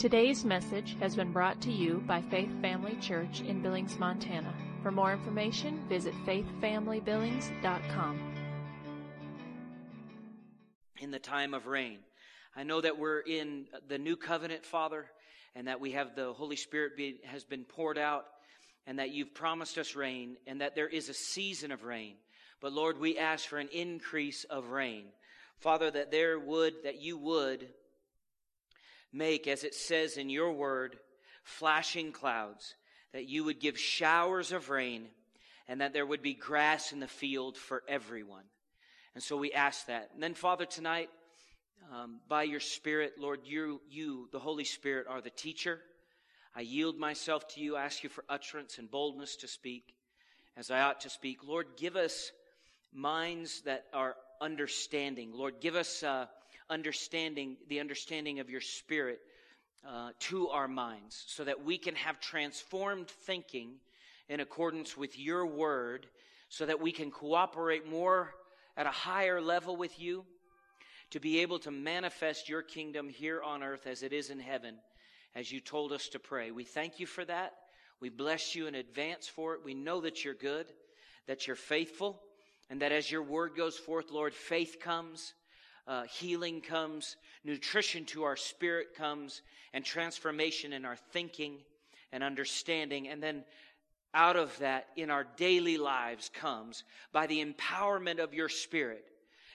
Today's message has been brought to you by Faith Family Church in Billings, Montana. For more information, visit faithfamilybillings.com. In the time of rain. I know that we're in the new covenant, Father, and that we have the Holy Spirit be, has been poured out, and that you've promised us rain, and that there is a season of rain. But Lord, we ask for an increase of rain. Father, that there would, that you would make, as it says in your word, flashing clouds, that you would give showers of rain, and that there would be grass in the field for everyone. And so we ask that. And then, Father, tonight, um, by your Spirit, Lord, you, you, the Holy Spirit, are the teacher. I yield myself to you, ask you for utterance and boldness to speak as I ought to speak. Lord, give us minds that are understanding. Lord, give us uh, understanding, the understanding of your Spirit uh, to our minds so that we can have transformed thinking in accordance with your word so that we can cooperate more at a higher level with you to be able to manifest your kingdom here on earth as it is in heaven, as you told us to pray. We thank you for that. We bless you in advance for it. We know that you're good, that you're faithful, and that as your word goes forth, Lord, faith comes, uh, healing comes, nutrition to our spirit comes, and transformation in our thinking and understanding. And then out of that, in our daily lives, comes by the empowerment of your spirit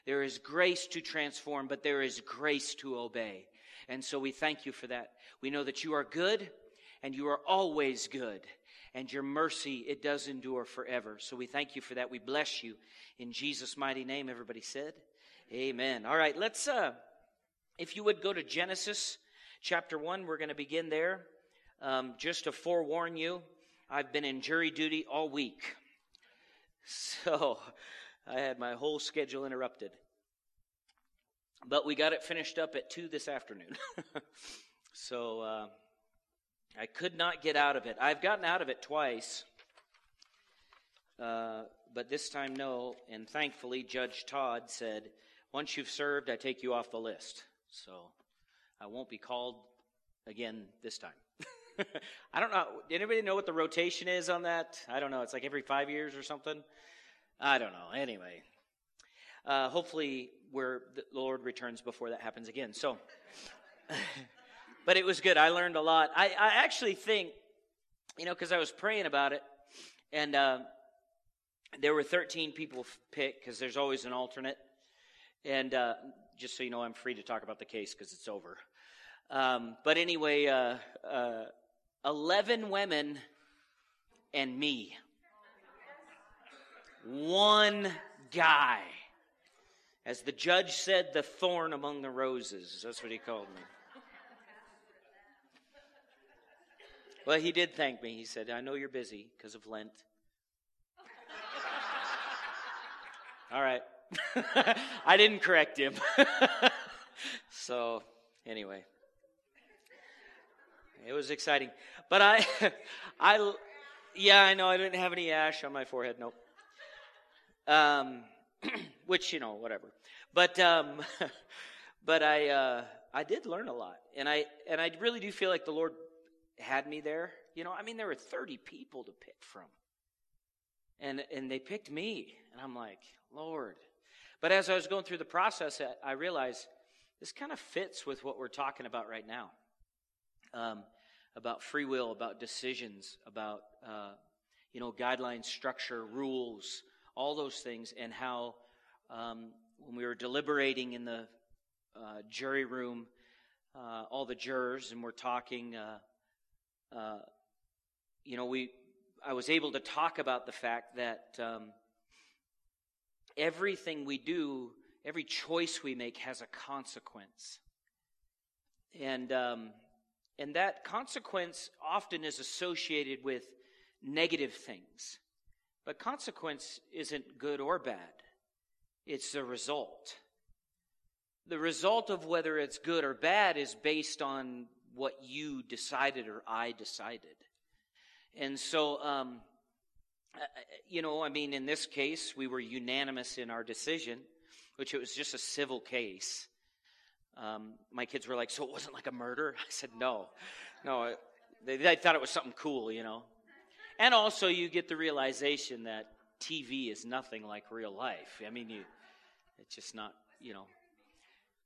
there is grace to transform, but there is grace to obey. And so we thank you for that. We know that you are good and you are always good. And your mercy, it does endure forever. So we thank you for that. We bless you in Jesus' mighty name. Everybody said, Amen. All right, let's, uh, if you would go to Genesis chapter 1, we're going to begin there. Um, just to forewarn you, I've been in jury duty all week. So I had my whole schedule interrupted. But we got it finished up at 2 this afternoon. so uh, I could not get out of it. I've gotten out of it twice. Uh, but this time, no. And thankfully, Judge Todd said, once you've served, I take you off the list. So I won't be called again this time. I don't know. Anybody know what the rotation is on that? I don't know. It's like every five years or something. I don't know. Anyway, uh, hopefully, where the Lord returns before that happens again. So, but it was good. I learned a lot. I, I actually think, you know, because I was praying about it, and uh, there were 13 people picked because there's always an alternate. And uh, just so you know, I'm free to talk about the case because it's over. Um, but anyway, uh, uh, 11 women and me one guy. As the judge said, the thorn among the roses. That's what he called me. Well, he did thank me. He said, I know you're busy because of Lent. All right. I didn't correct him. so, anyway. It was exciting. But I, I, yeah, I know I didn't have any ash on my forehead. Nope. Um, which you know, whatever. But um, but I uh, I did learn a lot, and I and I really do feel like the Lord had me there. You know, I mean, there were thirty people to pick from, and and they picked me, and I'm like, Lord. But as I was going through the process, I realized this kind of fits with what we're talking about right now. Um, about free will, about decisions, about uh, you know guidelines, structure, rules, all those things, and how um, when we were deliberating in the uh, jury room, uh, all the jurors, and we're talking, uh, uh you know, we I was able to talk about the fact that um, everything we do, every choice we make, has a consequence, and um, and that consequence often is associated with negative things. But consequence isn't good or bad. It's the result. The result of whether it's good or bad is based on what you decided or I decided. And so, um, uh, you know, I mean, in this case, we were unanimous in our decision, which it was just a civil case. Um, my kids were like, "So it wasn't like a murder?" I said, "No, no." They, they thought it was something cool, you know. And also, you get the realization that TV is nothing like real life. I mean, you, it's just not, you know.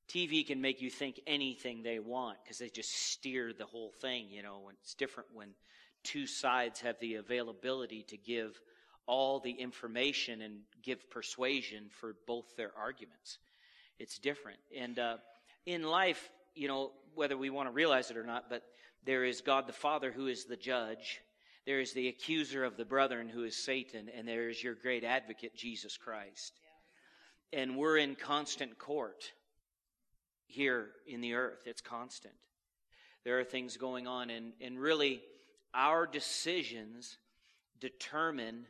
TV can make you think anything they want because they just steer the whole thing, you know. And it's different when two sides have the availability to give all the information and give persuasion for both their arguments. It's different. And uh, in life, you know, whether we want to realize it or not, but there is God the Father who is the judge. There is the accuser of the brethren who is Satan, and there is your great advocate, Jesus Christ. Yeah. And we're in constant court here in the earth. It's constant. There are things going on, and, and really, our decisions determine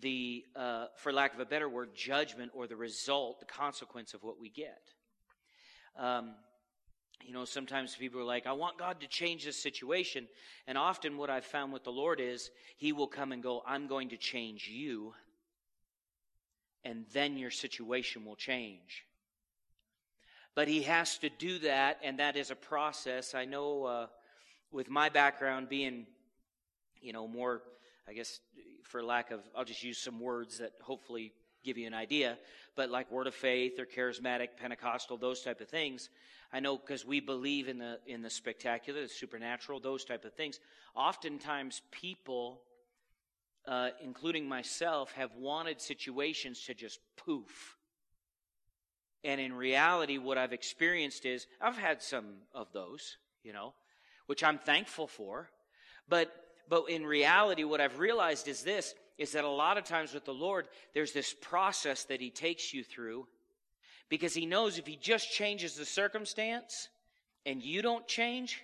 the, uh, for lack of a better word, judgment or the result, the consequence of what we get. Um, you know, sometimes people are like, I want God to change this situation. And often what I've found with the Lord is He will come and go, I'm going to change you. And then your situation will change. But He has to do that, and that is a process. I know uh, with my background being, you know, more I guess, for lack of, I'll just use some words that hopefully give you an idea, but like Word of Faith or Charismatic, Pentecostal, those type of things. I know because we believe in the in the spectacular, the supernatural, those type of things. Oftentimes, people, uh, including myself, have wanted situations to just poof. And in reality, what I've experienced is I've had some of those, you know, which I'm thankful for. But but in reality, what I've realized is this is that a lot of times with the Lord, there's this process that He takes you through because He knows if He just changes the circumstance and you don't change,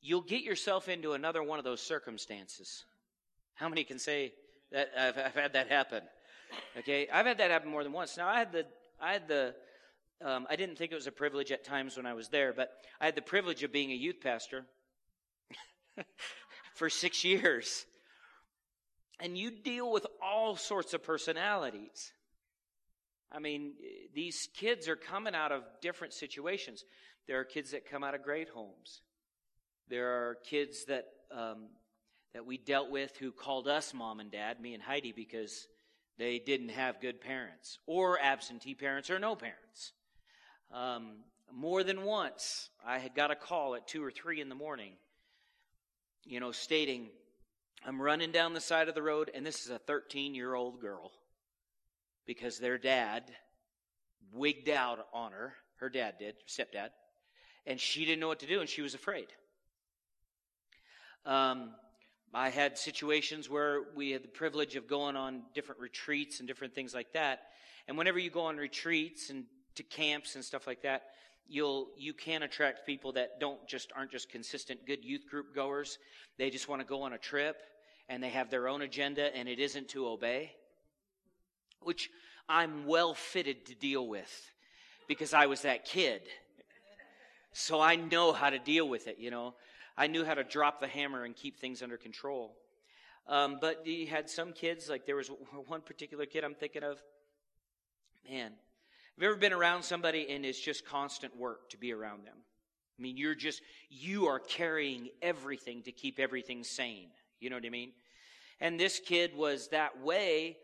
you'll get yourself into another one of those circumstances. How many can say that I've, I've had that happen? Okay, I've had that happen more than once. Now I had the I had the um, I didn't think it was a privilege at times when I was there, but I had the privilege of being a youth pastor. for six years. And you deal with all sorts of personalities. I mean, these kids are coming out of different situations. There are kids that come out of great homes. There are kids that um, that we dealt with who called us mom and dad, me and Heidi, because they didn't have good parents, or absentee parents, or no parents. Um, more than once, I had got a call at two or three in the morning you know, stating, I'm running down the side of the road, and this is a 13 year old girl because their dad wigged out on her. Her dad did, stepdad. And she didn't know what to do, and she was afraid. Um, I had situations where we had the privilege of going on different retreats and different things like that. And whenever you go on retreats and to camps and stuff like that, you'll you can attract people that don't just aren't just consistent good youth group goers. They just want to go on a trip and they have their own agenda and it isn't to obey which i'm well fitted to deal with because i was that kid. So i know how to deal with it you know? I knew how to drop the hammer and keep things under control. Um, but you had some kids like there was one particular kid i'm thinking of. Man have you ever been around somebody and it's just constant work to be around them? I mean, you're just, you are carrying everything to keep everything sane. You know what I mean? And this kid was that way,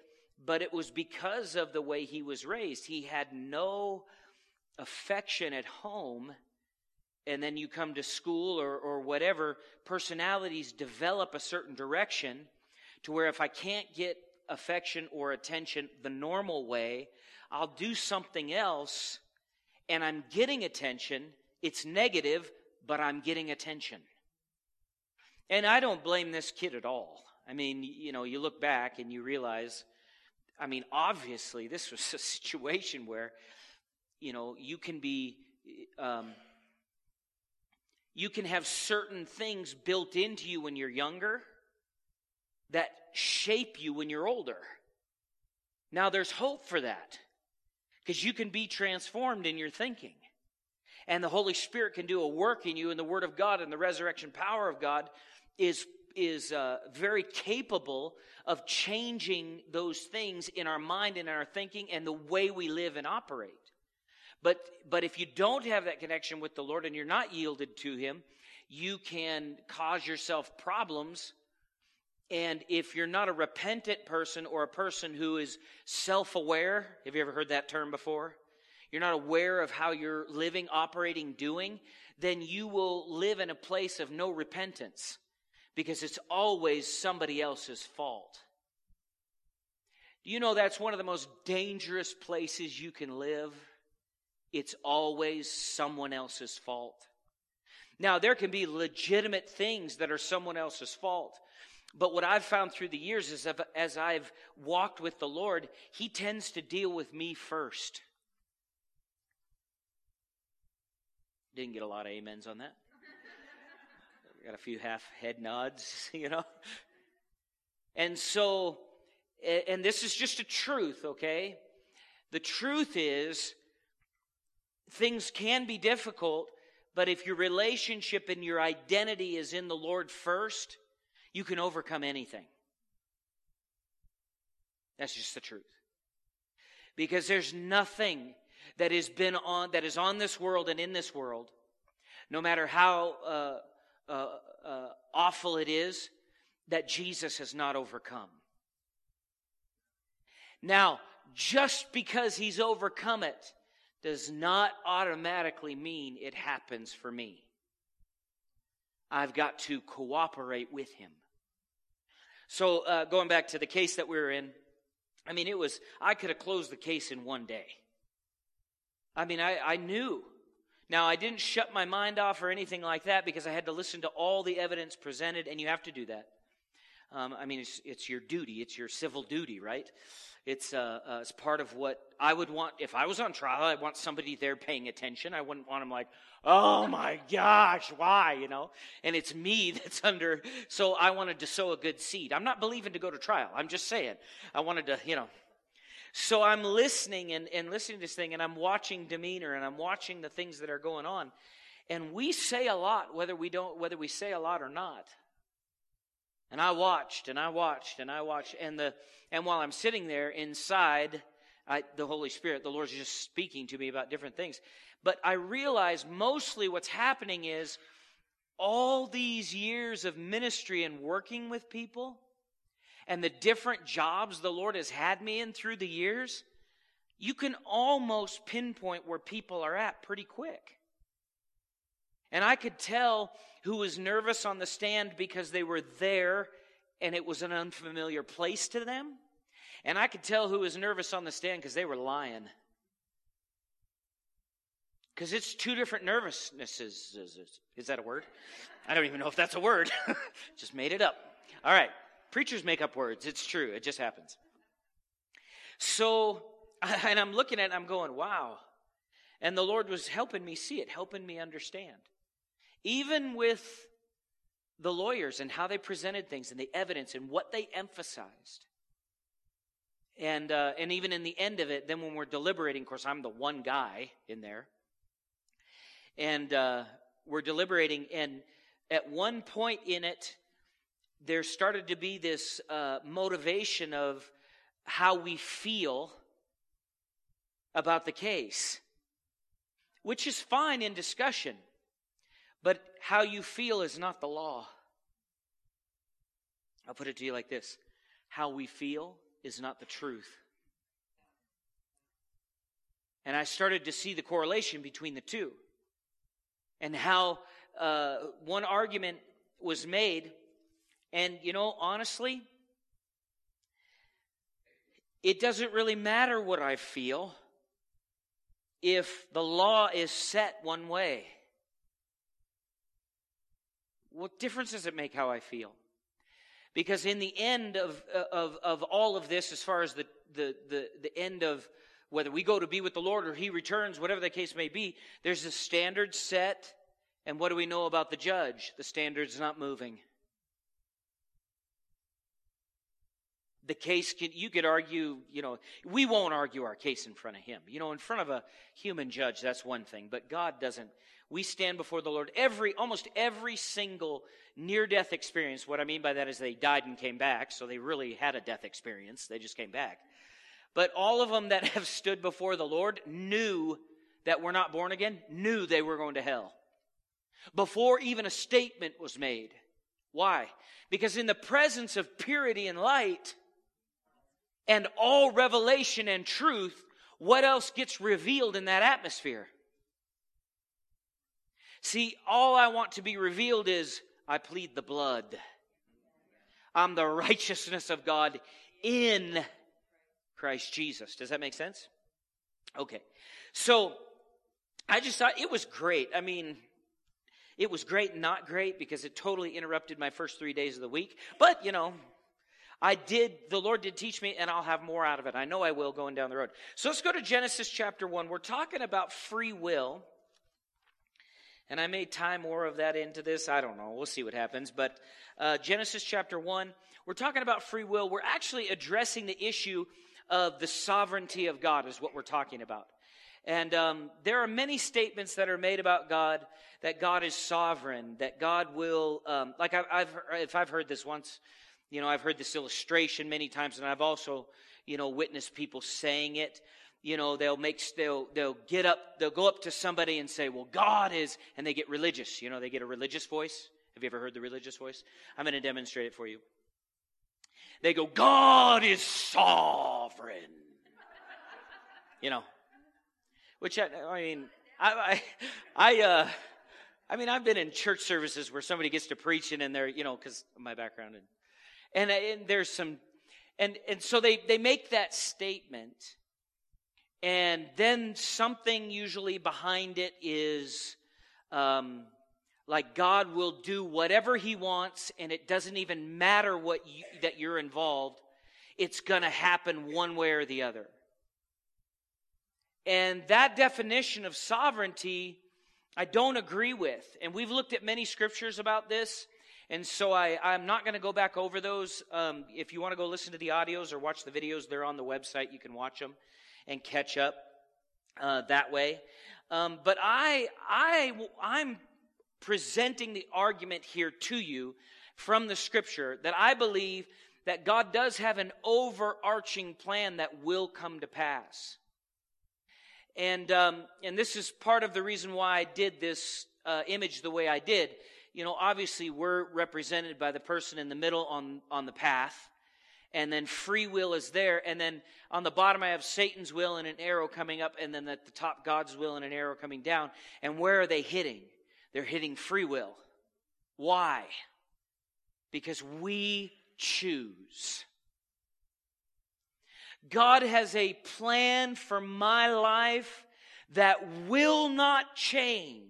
but it was because of the way he was raised. He had no affection at home. And then you come to school or, or whatever, personalities develop a certain direction to where if I can't get affection or attention the normal way, I'll do something else and I'm getting attention. It's negative, but I'm getting attention. And I don't blame this kid at all. I mean, you know, you look back and you realize, I mean, obviously, this was a situation where, you know, you can be, um, you can have certain things built into you when you're younger that shape you when you're older. Now, there's hope for that because you can be transformed in your thinking. And the Holy Spirit can do a work in you, and the Word of God and the resurrection power of God is, is uh, very capable of changing those things in our mind and in our thinking and the way we live and operate. But, but if you don't have that connection with the Lord and you're not yielded to Him, you can cause yourself problems. And if you're not a repentant person or a person who is self aware, have you ever heard that term before? You're not aware of how you're living, operating, doing, then you will live in a place of no repentance because it's always somebody else's fault. Do you know that's one of the most dangerous places you can live? It's always someone else's fault. Now, there can be legitimate things that are someone else's fault. But what I've found through the years is as I've walked with the Lord, He tends to deal with me first. Didn't get a lot of amens on that. Got a few half head nods, you know. And so, and this is just a truth, okay? The truth is, things can be difficult, but if your relationship and your identity is in the Lord first, you can overcome anything. That's just the truth. Because there's nothing that has been on that is on this world and in this world, no matter how uh, uh, uh, awful it is, that Jesus has not overcome. Now, just because he's overcome it does not automatically mean it happens for me. I've got to cooperate with him. So, uh, going back to the case that we were in, I mean, it was, I could have closed the case in one day. I mean, I, I knew. Now, I didn't shut my mind off or anything like that because I had to listen to all the evidence presented, and you have to do that. Um, I mean, it's, it's your duty, it's your civil duty, right? It's, uh, uh, it's part of what I would want. If I was on trial, I want somebody there paying attention. I wouldn't want them like, oh my gosh, why, you know? And it's me that's under, so I wanted to sow a good seed. I'm not believing to go to trial. I'm just saying. I wanted to, you know. So I'm listening and, and listening to this thing, and I'm watching demeanor, and I'm watching the things that are going on. And we say a lot, whether we don't, whether we say a lot or not. And I watched and I watched and I watched. And the and while I'm sitting there inside, I, the Holy Spirit, the Lord's just speaking to me about different things. But I realize mostly what's happening is all these years of ministry and working with people and the different jobs the Lord has had me in through the years, you can almost pinpoint where people are at pretty quick. And I could tell who was nervous on the stand because they were there and it was an unfamiliar place to them. And I could tell who was nervous on the stand because they were lying. Because it's two different nervousnesses. Is that a word? I don't even know if that's a word. just made it up. All right. Preachers make up words. It's true. It just happens. So, and I'm looking at it, I'm going, wow. And the Lord was helping me see it, helping me understand. Even with the lawyers and how they presented things and the evidence and what they emphasized. And, uh, and even in the end of it, then when we're deliberating, of course, I'm the one guy in there. And uh, we're deliberating, and at one point in it, there started to be this uh, motivation of how we feel about the case, which is fine in discussion. But how you feel is not the law. I'll put it to you like this how we feel is not the truth. And I started to see the correlation between the two and how uh, one argument was made. And, you know, honestly, it doesn't really matter what I feel if the law is set one way. What difference does it make how I feel? Because in the end of, of, of all of this, as far as the, the, the, the end of whether we go to be with the Lord or He returns, whatever the case may be, there's a standard set. And what do we know about the judge? The standard's not moving. The case, can, you could argue, you know, we won't argue our case in front of Him. You know, in front of a human judge, that's one thing, but God doesn't we stand before the Lord. Every, almost every single near death experience, what I mean by that is they died and came back, so they really had a death experience. They just came back. But all of them that have stood before the Lord knew that were not born again knew they were going to hell before even a statement was made. Why? Because in the presence of purity and light and all revelation and truth, what else gets revealed in that atmosphere? See, all I want to be revealed is I plead the blood. I'm the righteousness of God in Christ Jesus. Does that make sense? Okay. So I just thought it was great. I mean, it was great and not great because it totally interrupted my first three days of the week. But, you know, I did, the Lord did teach me, and I'll have more out of it. I know I will going down the road. So let's go to Genesis chapter 1. We're talking about free will. And I may tie more of that into this. I don't know. We'll see what happens. But uh, Genesis chapter 1, we're talking about free will. We're actually addressing the issue of the sovereignty of God, is what we're talking about. And um, there are many statements that are made about God that God is sovereign, that God will, um, like I've, I've, if I've heard this once, you know, I've heard this illustration many times, and I've also, you know, witnessed people saying it. You know they'll make they'll they'll get up they'll go up to somebody and say well god is and they get religious. You know they get a religious voice. Have you ever heard the religious voice? I'm going to demonstrate it for you. They go god is sovereign. You know? Which i, I mean i i, I uh I mean, I've been in church services where somebody gets to preaching and they're, you know, because my background, and, and and there's some, and and so they they make that statement, and then something usually behind it is um, like God will do whatever He wants, and it doesn't even matter what you, that you're involved. It's going to happen one way or the other. And that definition of sovereignty, I don't agree with. And we've looked at many scriptures about this. And so I, I'm not going to go back over those. Um, if you want to go listen to the audios or watch the videos, they're on the website. You can watch them and catch up uh, that way. Um, but I, I, I'm presenting the argument here to you from the scripture that I believe that God does have an overarching plan that will come to pass. And, um, and this is part of the reason why I did this uh, image the way I did. You know, obviously we're represented by the person in the middle on, on the path and then free will is there. And then on the bottom, I have Satan's will and an arrow coming up, and then at the top, God's will and an arrow coming down. And where are they hitting? They're hitting free will. Why? Because we choose. God has a plan for my life that will not change,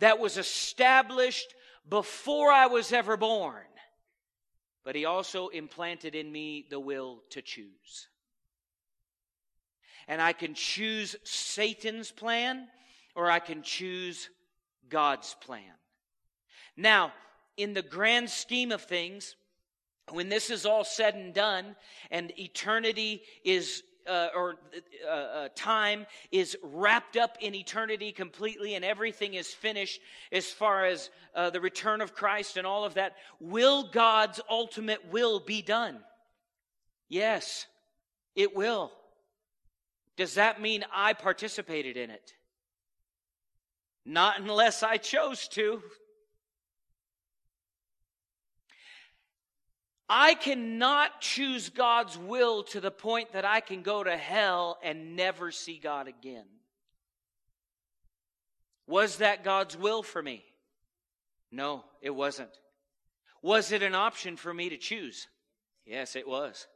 that was established before I was ever born but he also implanted in me the will to choose. And I can choose Satan's plan or I can choose God's plan. Now, in the grand scheme of things, when this is all said and done and eternity is uh, or uh, uh, time is wrapped up in eternity completely and everything is finished as far as uh, the return of Christ and all of that, will God's ultimate will be done? Yes, it will. Does that mean I participated in it? Not unless I chose to. I cannot choose God's will to the point that I can go to hell and never see God again. Was that God's will for me? No, it wasn't. Was it an option for me to choose? Yes, it was.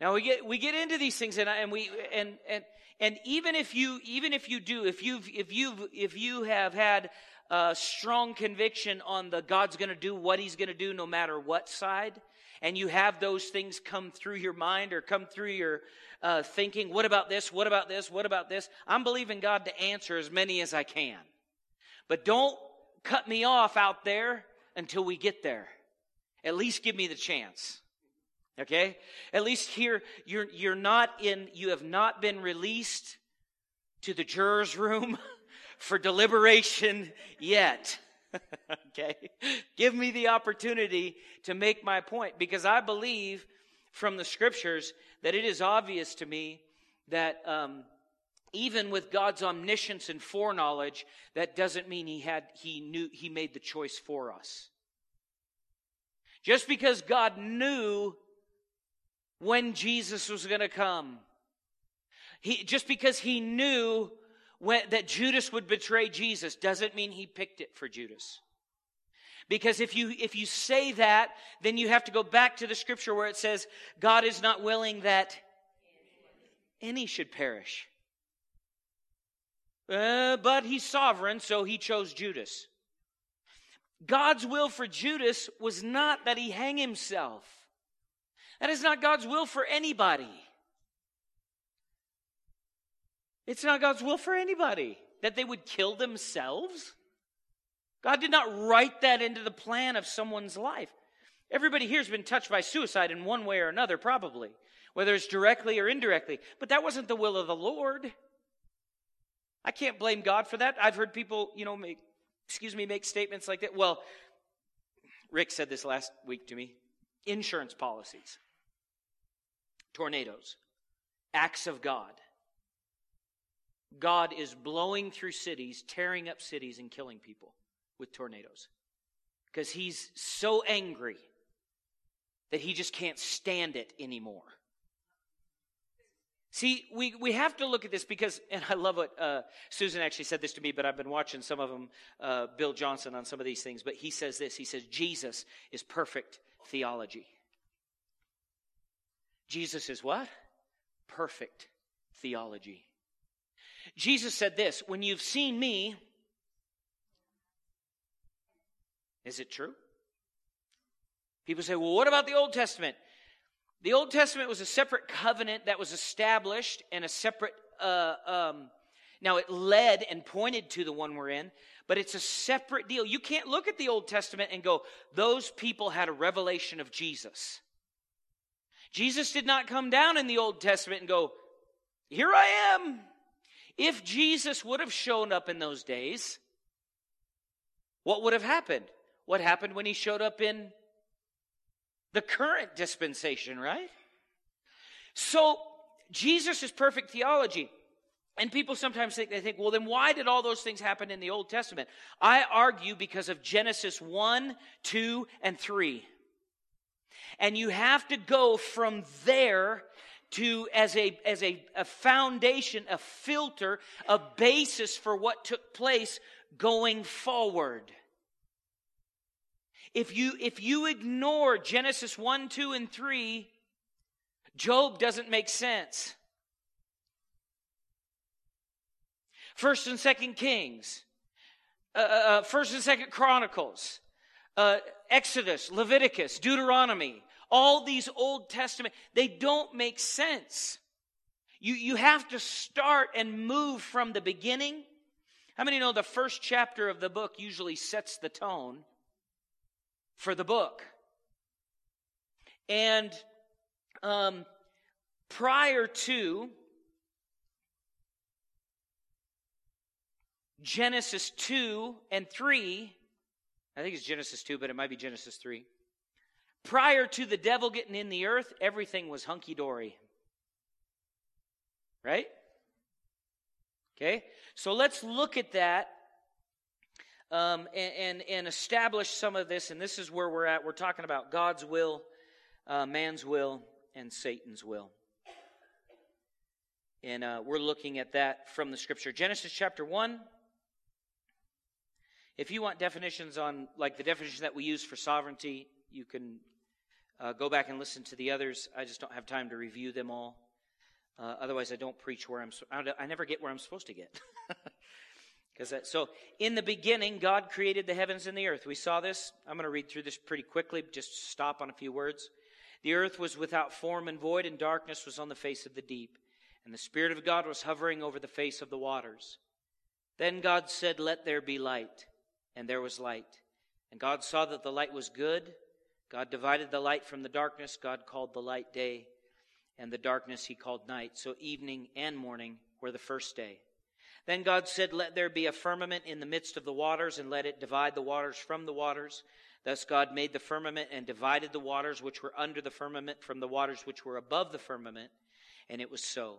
Now we get we get into these things and and we and and and even if you even if you do if you've if you've if you have had a strong conviction on the God's going to do what He's going to do no matter what side, and you have those things come through your mind or come through your uh, thinking, what about this? What about this? What about this? I'm believing God to answer as many as I can. But don't cut me off out there until we get there. At least give me the chance. Okay? At least here, you're, you're not in, you have not been released to the juror's room for deliberation yet. okay? Give me the opportunity to make my point because I believe from the scriptures that it is obvious to me that um, even with God's omniscience and foreknowledge, that doesn't mean he had he knew he made the choice for us. Just because God knew when Jesus was going to come, he, just because he knew when, that Judas would betray Jesus doesn't mean he picked it for Judas. Because if you, if you say that, then you have to go back to the scripture where it says, God is not willing that any should perish. Uh, but he's sovereign, so he chose Judas. God's will for Judas was not that he hang himself. That is not God's will for anybody. It's not God's will for anybody that they would kill themselves. God did not write that into the plan of someone's life. Everybody here has been touched by suicide in one way or another, probably, whether it's directly or indirectly. But that wasn't the will of the Lord. I can't blame God for that. I've heard people, you know, make, excuse me, make statements like that. Well, Rick said this last week to me insurance policies, tornadoes, acts of God. God is blowing through cities, tearing up cities, and killing people with tornadoes. Because he's so angry that he just can't stand it anymore. See, we, we have to look at this because, and I love what uh, Susan actually said this to me, but I've been watching some of them, uh, Bill Johnson on some of these things, but he says this. He says, Jesus is perfect theology. Jesus is what? Perfect theology. Jesus said this When you've seen me, is it true? People say, well, what about the Old Testament? The Old Testament was a separate covenant that was established and a separate, uh, um, now it led and pointed to the one we're in, but it's a separate deal. You can't look at the Old Testament and go, those people had a revelation of Jesus. Jesus did not come down in the Old Testament and go, here I am. If Jesus would have shown up in those days, what would have happened? What happened when he showed up in the current dispensation, right? So, Jesus is perfect theology. And people sometimes think, they think, well, then why did all those things happen in the Old Testament? I argue because of Genesis 1, 2, and 3. And you have to go from there to as a as a, a foundation a filter a basis for what took place going forward. If you if you ignore genesis 1 2 and 3 job doesn't make sense. First and second kings uh, uh, uh first and second chronicles uh, exodus leviticus deuteronomy all these Old Testament, they don't make sense. You, you have to start and move from the beginning. How many know the first chapter of the book usually sets the tone for the book? And um, prior to Genesis 2 and 3, I think it's Genesis 2, but it might be Genesis 3. Prior to the devil getting in the earth, everything was hunky dory. Right? Okay? So let's look at that um, and, and, and, establish some of this. And this is where we're at. We're talking about God's will, uh, man's will, and Satan's will. And uh, we're looking at that from the scripture. Genesis chapter 1. If you want definitions on, like the definition that we use for sovereignty, you can uh, go back and listen to the others. I just don't have time to review them all. Uh, otherwise, I don't preach where I'm. I never get where I'm supposed to get. Because so, in the beginning, God created the heavens and the earth. We saw this. I'm going to read through this pretty quickly. Just stop on a few words. The earth was without form and void, and darkness was on the face of the deep. And the Spirit of God was hovering over the face of the waters. Then God said, Let there be light. And there was light. And God saw that the light was good. God divided the light from the darkness. God called the light day, and the darkness he called night. So evening and morning were the first day. Then God said, Let there be a firmament in the midst of the waters, and let it divide the waters from the waters. Thus God made the firmament and divided the waters which were under the firmament from the waters which were above the firmament, and it was so.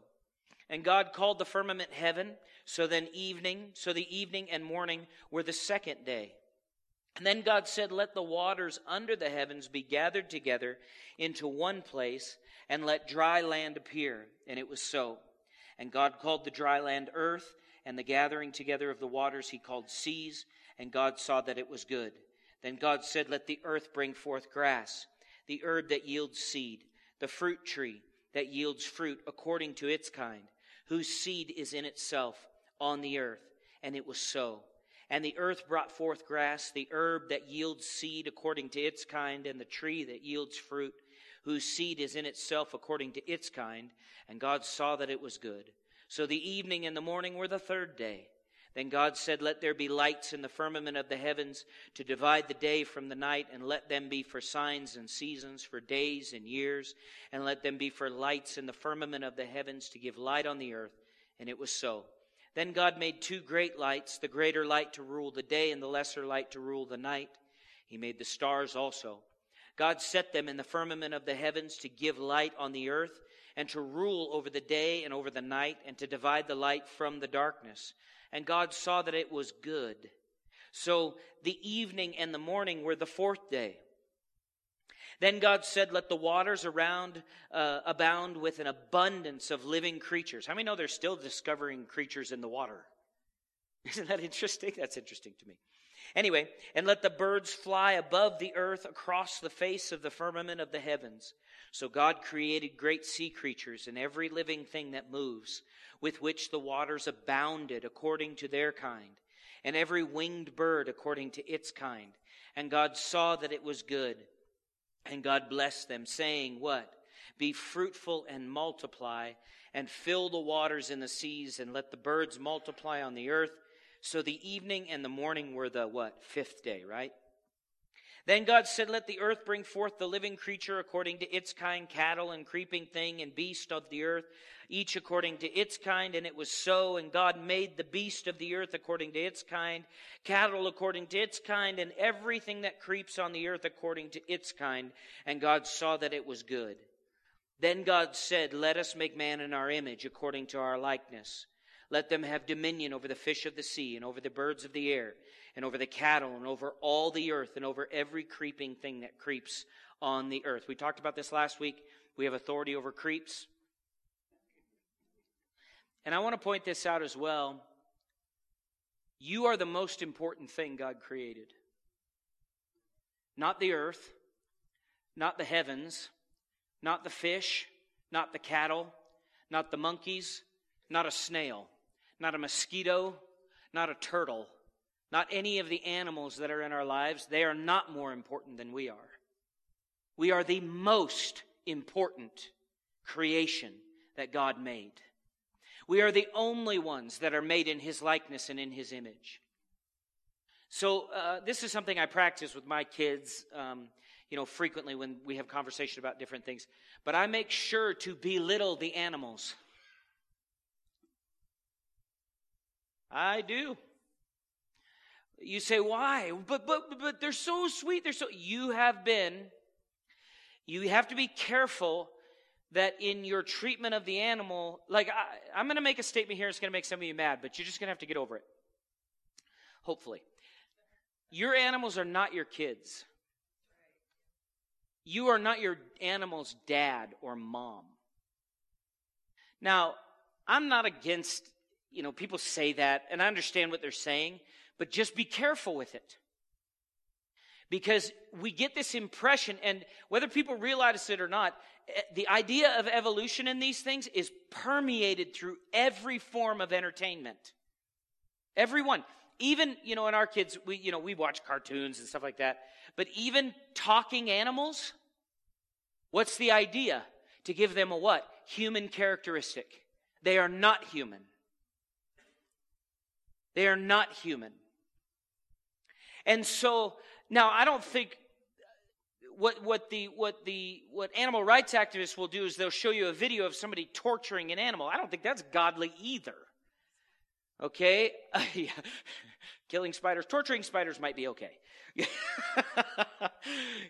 And God called the firmament heaven. So then evening, so the evening and morning were the second day. And then God said, Let the waters under the heavens be gathered together into one place, and let dry land appear. And it was so. And God called the dry land earth, and the gathering together of the waters he called seas. And God saw that it was good. Then God said, Let the earth bring forth grass, the herb that yields seed, the fruit tree that yields fruit according to its kind, whose seed is in itself on the earth. And it was so. And the earth brought forth grass, the herb that yields seed according to its kind, and the tree that yields fruit, whose seed is in itself according to its kind. And God saw that it was good. So the evening and the morning were the third day. Then God said, Let there be lights in the firmament of the heavens to divide the day from the night, and let them be for signs and seasons, for days and years, and let them be for lights in the firmament of the heavens to give light on the earth. And it was so. Then God made two great lights, the greater light to rule the day and the lesser light to rule the night. He made the stars also. God set them in the firmament of the heavens to give light on the earth and to rule over the day and over the night and to divide the light from the darkness. And God saw that it was good. So the evening and the morning were the fourth day. Then God said, Let the waters around uh, abound with an abundance of living creatures. How many know they're still discovering creatures in the water? Isn't that interesting? That's interesting to me. Anyway, and let the birds fly above the earth across the face of the firmament of the heavens. So God created great sea creatures and every living thing that moves, with which the waters abounded according to their kind, and every winged bird according to its kind. And God saw that it was good. And God blessed them, saying, What? Be fruitful and multiply, and fill the waters in the seas, and let the birds multiply on the earth. So the evening and the morning were the what? Fifth day, right? Then God said, Let the earth bring forth the living creature according to its kind, cattle and creeping thing and beast of the earth, each according to its kind. And it was so. And God made the beast of the earth according to its kind, cattle according to its kind, and everything that creeps on the earth according to its kind. And God saw that it was good. Then God said, Let us make man in our image according to our likeness. Let them have dominion over the fish of the sea and over the birds of the air and over the cattle and over all the earth and over every creeping thing that creeps on the earth. We talked about this last week. We have authority over creeps. And I want to point this out as well. You are the most important thing God created. Not the earth, not the heavens, not the fish, not the cattle, not the monkeys, not a snail, not a mosquito, not a turtle, not any of the animals that are in our lives. They are not more important than we are. We are the most important creation that God made. We are the only ones that are made in His likeness and in His image. So, uh, this is something I practice with my kids, um, you know, frequently when we have conversation about different things. But I make sure to belittle the animals. I do. You say, why? But, but, but they're so sweet. They're so, you have been, you have to be careful that in your treatment of the animal, like I, I'm going to make a statement here. It's going to make some of you mad, but you're just going to have to get over it. Hopefully. Your animals are not your kids. You are not your animal's dad or mom. Now, I'm not against, you know, people say that, and I understand what they're saying, but just be careful with it. Because we get this impression, and whether people realize it or not, eh, the idea of evolution in these things is permeated through every form of entertainment. Everyone. Even, you know, in our kids, we, you know, we watch cartoons and stuff like that. But even talking animals, what's the idea? To give them a what? Human characteristic. They are not human. They are not human. And so now I don't think what, what the what the what animal rights activists will do is they'll show you a video of somebody torturing an animal. I don't think that's godly either. Okay, killing spiders, torturing spiders might be okay.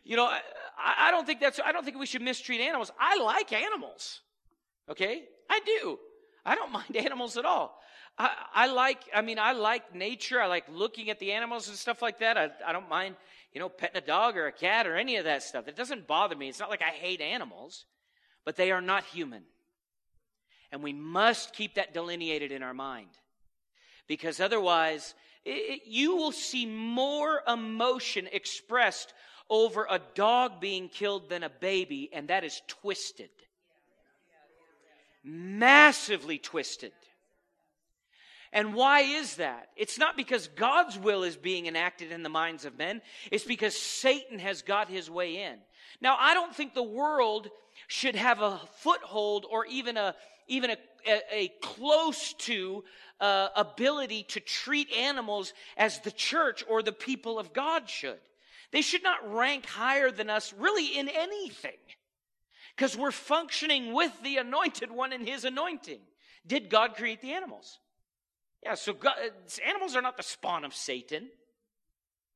you know, I, I don't think that's. I don't think we should mistreat animals. I like animals. Okay, I do. I don't mind animals at all. I, I like, I mean, I like nature. I like looking at the animals and stuff like that. I, I don't mind, you know, petting a dog or a cat or any of that stuff. It doesn't bother me. It's not like I hate animals, but they are not human. And we must keep that delineated in our mind. Because otherwise, it, you will see more emotion expressed over a dog being killed than a baby, and that is twisted. Massively twisted. And why is that? It's not because God's will is being enacted in the minds of men. It's because Satan has got his way in. Now, I don't think the world should have a foothold or even a, even a, a, a close to uh, ability to treat animals as the church or the people of God should. They should not rank higher than us really in anything because we're functioning with the anointed one in his anointing. Did God create the animals? Yeah, so God, animals are not the spawn of Satan.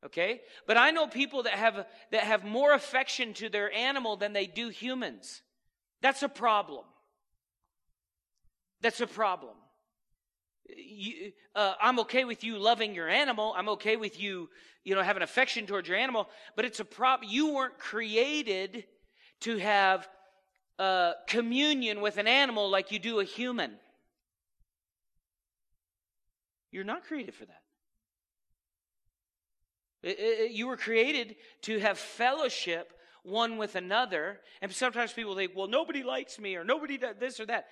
Okay? But I know people that have that have more affection to their animal than they do humans. That's a problem. That's a problem. You, uh, I'm okay with you loving your animal. I'm okay with you, you know, having affection towards your animal. But it's a problem. You weren't created to have uh, communion with an animal like you do a human. You're not created for that. You were created to have fellowship one with another. And sometimes people think, well, nobody likes me or nobody does this or that.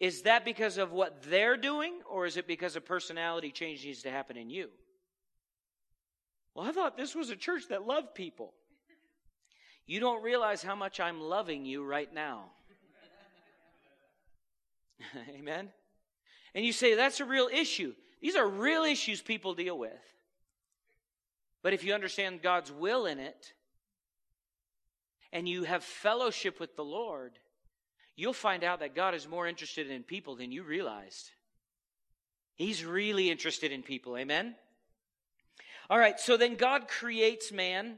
Is that because of what they're doing, or is it because a personality change needs to happen in you? Well, I thought this was a church that loved people. You don't realize how much I'm loving you right now. Amen? And you say, that's a real issue. These are real issues people deal with. But if you understand God's will in it, and you have fellowship with the Lord, you'll find out that God is more interested in people than you realized. He's really interested in people. Amen? All right, so then God creates man.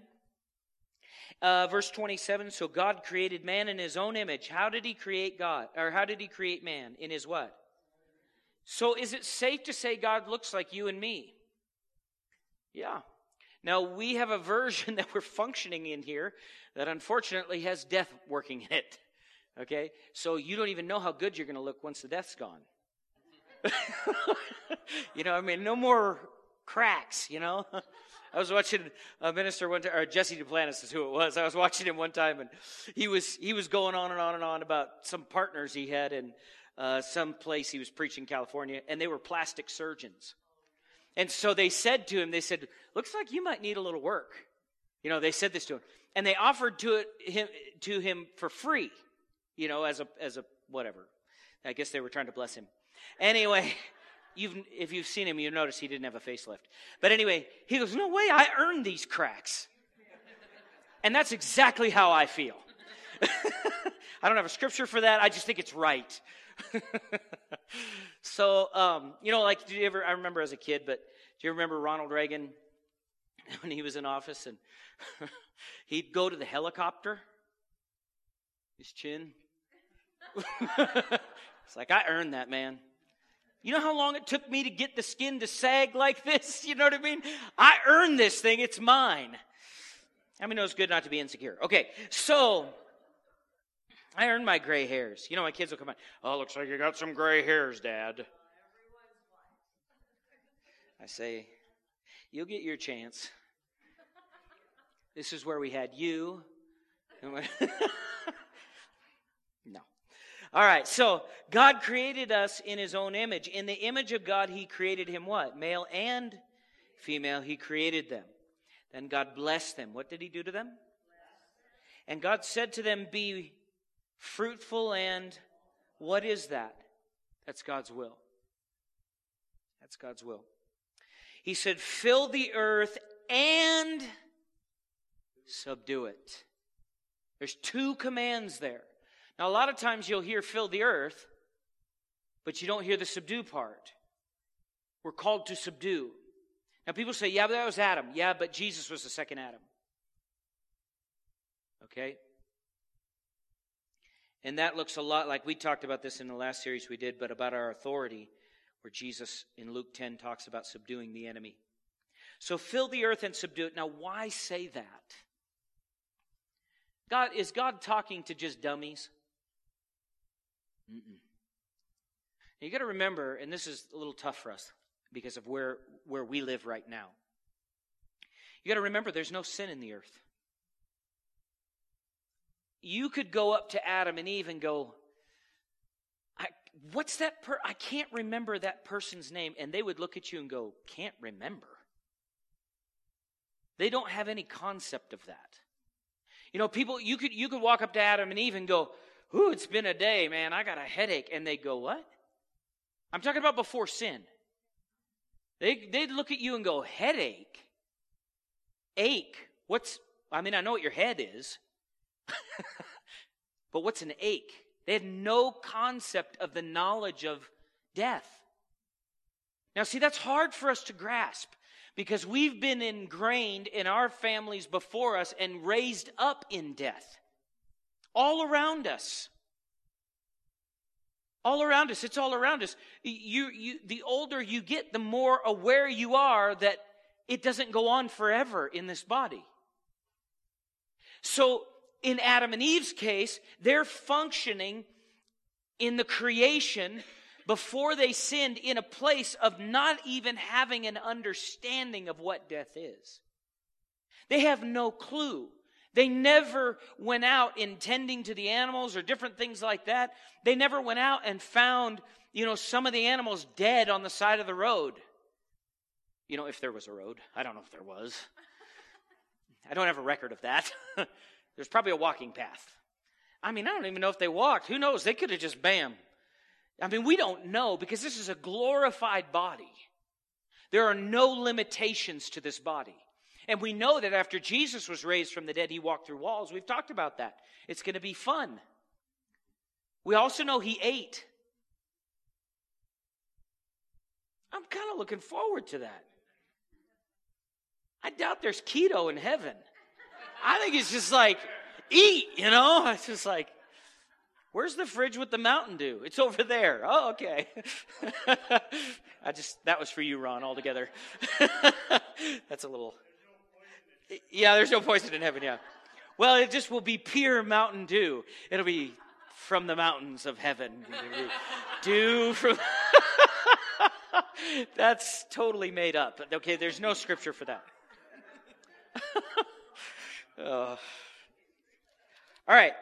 Uh, verse 27 so God created man in his own image. How did he create God? Or how did he create man? In his what? So is it safe to say God looks like you and me? Yeah. Now, we have a version that we're functioning in here that unfortunately has death working in it. Okay? So you don't even know how good you're going to look once the death's gone. you know, I mean, no more cracks, you know? I was watching a minister one time, or Jesse Duplantis is who it was. I was watching him one time, and he was he was going on and on and on about some partners he had in uh, some place he was preaching in California, and they were plastic surgeons. And so they said to him, they said, "Looks like you might need a little work." You know, they said this to him, and they offered to it him to him for free you know, as a as a whatever. I guess they were trying to bless him. Anyway, you've if you've seen him, you notice he didn't have a facelift. But anyway, he goes, "No way, I earned these cracks." And that's exactly how I feel. I don't have a scripture for that. I just think it's right. so, um, you know, like, do you ever? I remember as a kid, but do you remember Ronald Reagan when he was in office and he'd go to the helicopter, his chin it's like, I earned that, man. You know how long it took me to get the skin to sag like this? You know what I mean? I earned this thing, it's mine. I mean, it was good not to be insecure. Okay, so I earned my gray hairs. You know, my kids will come on. Oh, looks like you got some gray hairs, Dad. I say, you'll get your chance. This is where we had you. No. All right, so God created us in his own image. In the image of God, he created him what? Male and female, he created them. Then God blessed them. What did he do to them? And God said to them, Be fruitful and what is that? That's God's will. That's God's will. He said, Fill the earth and subdue it. There's two commands there. Now, a lot of times you'll hear fill the earth, but you don't hear the subdue part. We're called to subdue. Now, people say, yeah, but that was Adam. Yeah, but Jesus was the second Adam. Okay? And that looks a lot like we talked about this in the last series we did, but about our authority, where Jesus in Luke 10 talks about subduing the enemy. So fill the earth and subdue it. Now, why say that? God, is God talking to just dummies? Mm-mm. You got to remember, and this is a little tough for us because of where, where we live right now. You got to remember there's no sin in the earth. You could go up to Adam and Eve and go, I, What's that? Per- I can't remember that person's name. And they would look at you and go, Can't remember. They don't have any concept of that. You know, people, you could, you could walk up to Adam and Eve and go, Ooh, it's been a day, man. I got a headache. And they go, What? I'm talking about before sin. They, they'd look at you and go, Headache? Ache? What's, I mean, I know what your head is, but what's an ache? They had no concept of the knowledge of death. Now, see, that's hard for us to grasp because we've been ingrained in our families before us and raised up in death. All around us. All around us. It's all around us. You, you the older you get the more aware you are that it doesn't go on forever in this body. So in adam and eve's case they're functioning in the creation before they sinned in a place of not even having an understanding of what death is they have no clue they never went out intending to the animals or different things like that. They never went out and found, you know, some of the animals dead on the side of the road. You know, if there was a road. I don't know if there was. I don't have a record of that. There's probably a walking path. I mean, I don't even know if they walked. Who knows? They could have just bam. I mean, we don't know because this is a glorified body. There are no limitations to this body. And we know that after Jesus was raised from the dead, he walked through walls. We've talked about that. It's going to be fun. We also know he ate. I'm kind of looking forward to that. I doubt there's keto in heaven. I think it's just like, eat, you know? It's just like, where's the fridge with the Mountain Dew? It's over there. Oh, okay. I just, that was for you, Ron, altogether. That's a little yeah, there's no poison in heaven, yeah. Well, it just will be pure Mountain Dew. It'll be from the mountains of heaven. Dew from. That's totally made up. Okay, there's no scripture for that. Uh. All right,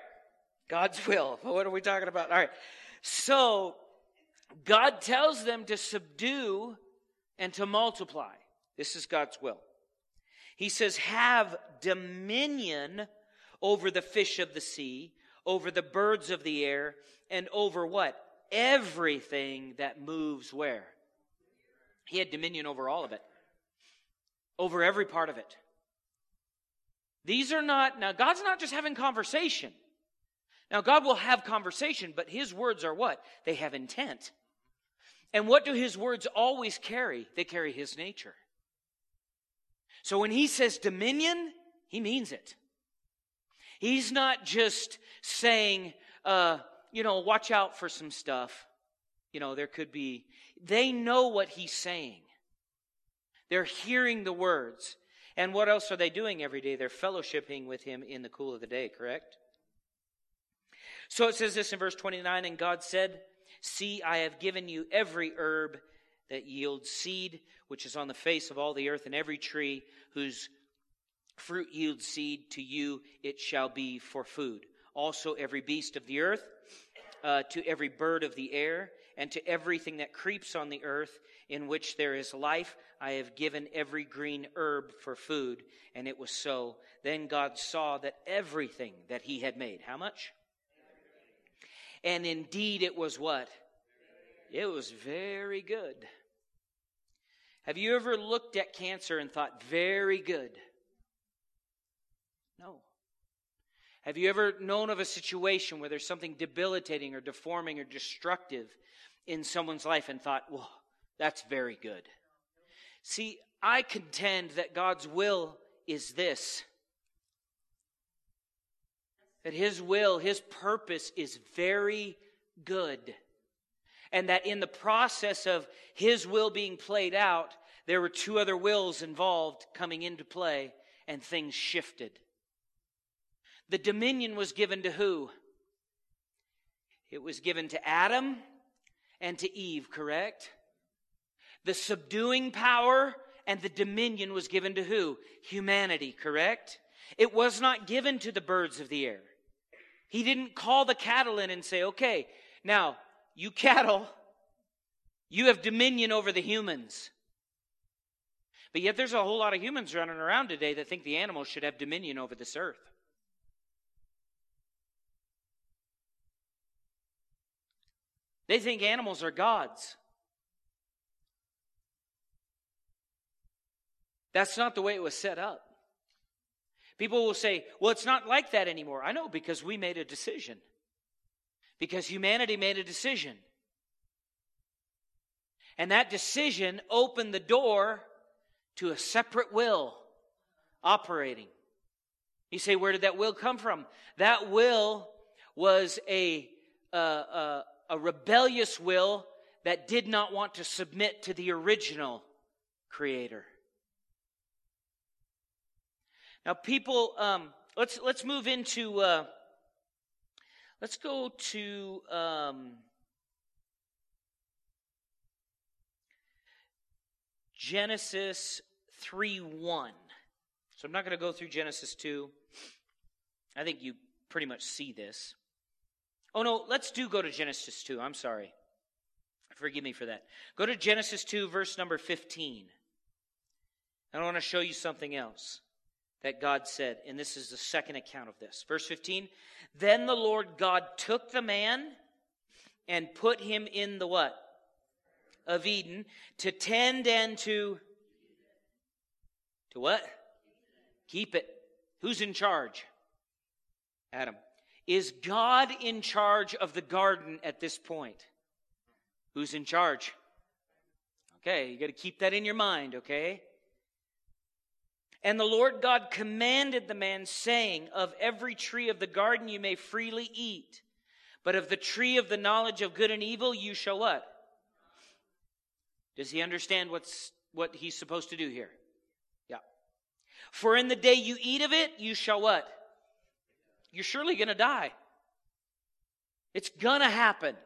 God's will. What are we talking about? All right, so God tells them to subdue and to multiply. This is God's will. He says, have dominion over the fish of the sea, over the birds of the air, and over what? Everything that moves where? He had dominion over all of it, over every part of it. These are not, now God's not just having conversation. Now God will have conversation, but his words are what? They have intent. And what do his words always carry? They carry his nature. So when he says dominion, he means it. He's not just saying, uh, you know, watch out for some stuff. You know, there could be, they know what he's saying. They're hearing the words. And what else are they doing every day? They're fellowshipping with him in the cool of the day, correct? So it says this in verse 29 And God said, See, I have given you every herb that yields seed, which is on the face of all the earth, and every tree whose fruit yields seed, to you it shall be for food. Also, every beast of the earth, uh, to every bird of the air, and to everything that creeps on the earth, in which there is life, I have given every green herb for food. And it was so. Then God saw that everything that he had made, how much? And indeed it was what? It was very good. Have you ever looked at cancer and thought, very good? No. Have you ever known of a situation where there's something debilitating or deforming or destructive in someone's life and thought, well, that's very good? See, I contend that God's will is this that his will, his purpose is very good. And that in the process of his will being played out, there were two other wills involved coming into play, and things shifted. The dominion was given to who? It was given to Adam and to Eve, correct? The subduing power and the dominion was given to who? Humanity, correct? It was not given to the birds of the air. He didn't call the cattle in and say, okay, now, you cattle, you have dominion over the humans. But yet there's a whole lot of humans running around today that think the animals should have dominion over this earth. They think animals are gods. That's not the way it was set up. People will say, well, it's not like that anymore. I know because we made a decision. Because humanity made a decision. And that decision opened the door to a separate will operating. You say, where did that will come from? That will was a, a rebellious will that did not want to submit to the original creator. Now, people, um, let's let's move into. Uh, let's go to. Um, Genesis 3 1. So I'm not going to go through Genesis 2. I think you pretty much see this. Oh, no, let's do go to Genesis 2. I'm sorry. Forgive me for that. Go to Genesis 2, verse number 15. I want to show you something else that God said, and this is the second account of this. Verse 15 Then the Lord God took the man and put him in the what? Of Eden to tend and to. To what? Keep it. Who's in charge? Adam. Is God in charge of the garden at this point? Who's in charge? Okay, you got to keep that in your mind, okay? And the Lord God commanded the man, saying, Of every tree of the garden you may freely eat, but of the tree of the knowledge of good and evil you shall what? Does he understand what's what he's supposed to do here? Yeah. For in the day you eat of it, you shall what? You're surely gonna die. It's gonna happen.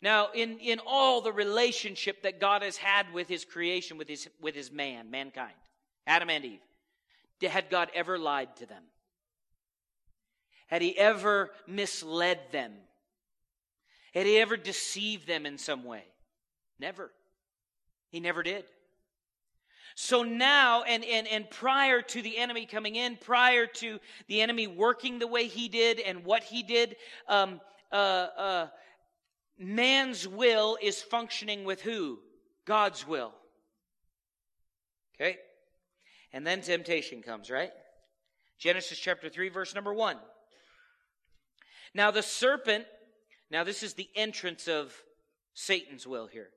Now, in, in all the relationship that God has had with his creation, with his, with his man, mankind, Adam and Eve. Had God ever lied to them? Had he ever misled them? Had he ever deceived them in some way? Never. He never did. So now, and, and, and prior to the enemy coming in, prior to the enemy working the way he did and what he did, um, uh, uh, man's will is functioning with who? God's will. Okay? And then temptation comes, right? Genesis chapter 3, verse number 1. Now the serpent, now this is the entrance of Satan's will here.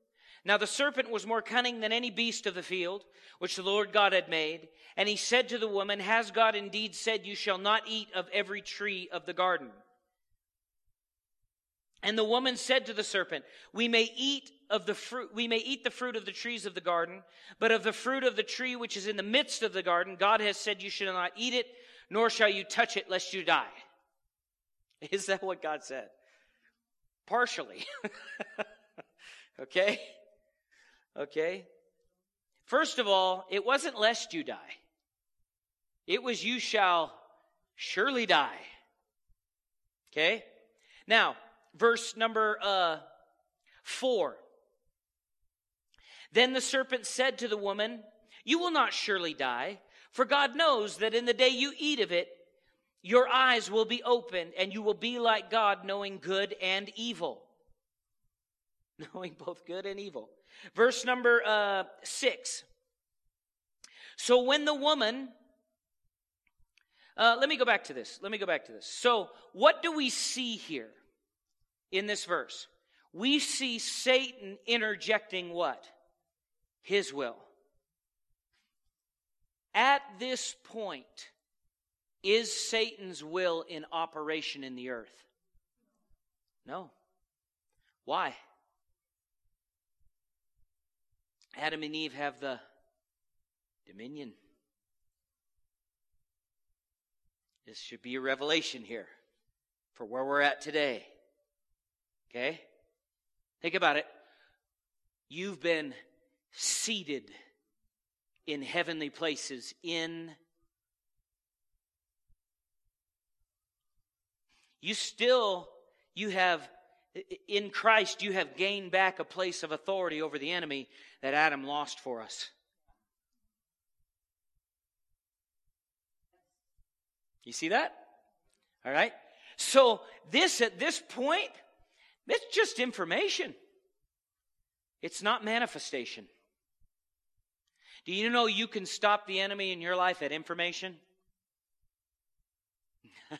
Now the serpent was more cunning than any beast of the field, which the Lord God had made. And he said to the woman, Has God indeed said, You shall not eat of every tree of the garden? And the woman said to the serpent, We may eat of the fruit, we may eat the fruit of the trees of the garden, but of the fruit of the tree which is in the midst of the garden, God has said, You shall not eat it, nor shall you touch it, lest you die. Is that what God said? Partially. okay? Okay? First of all, it wasn't lest you die. It was you shall surely die. Okay? Now, verse number uh, four. Then the serpent said to the woman, You will not surely die, for God knows that in the day you eat of it, your eyes will be opened, and you will be like God, knowing good and evil. Knowing both good and evil. Verse number uh, six. So when the woman, uh, let me go back to this. Let me go back to this. So, what do we see here in this verse? We see Satan interjecting what? His will. At this point Is Satan's will in operation in the earth? No. Why? Adam and Eve have the dominion. This should be a revelation here for where we're at today. Okay? Think about it. You've been seated in heavenly places in you still you have in Christ you have gained back a place of authority over the enemy that Adam lost for us. You see that? All right? So this at this point, it's just information. It's not manifestation. Do you know you can stop the enemy in your life at information?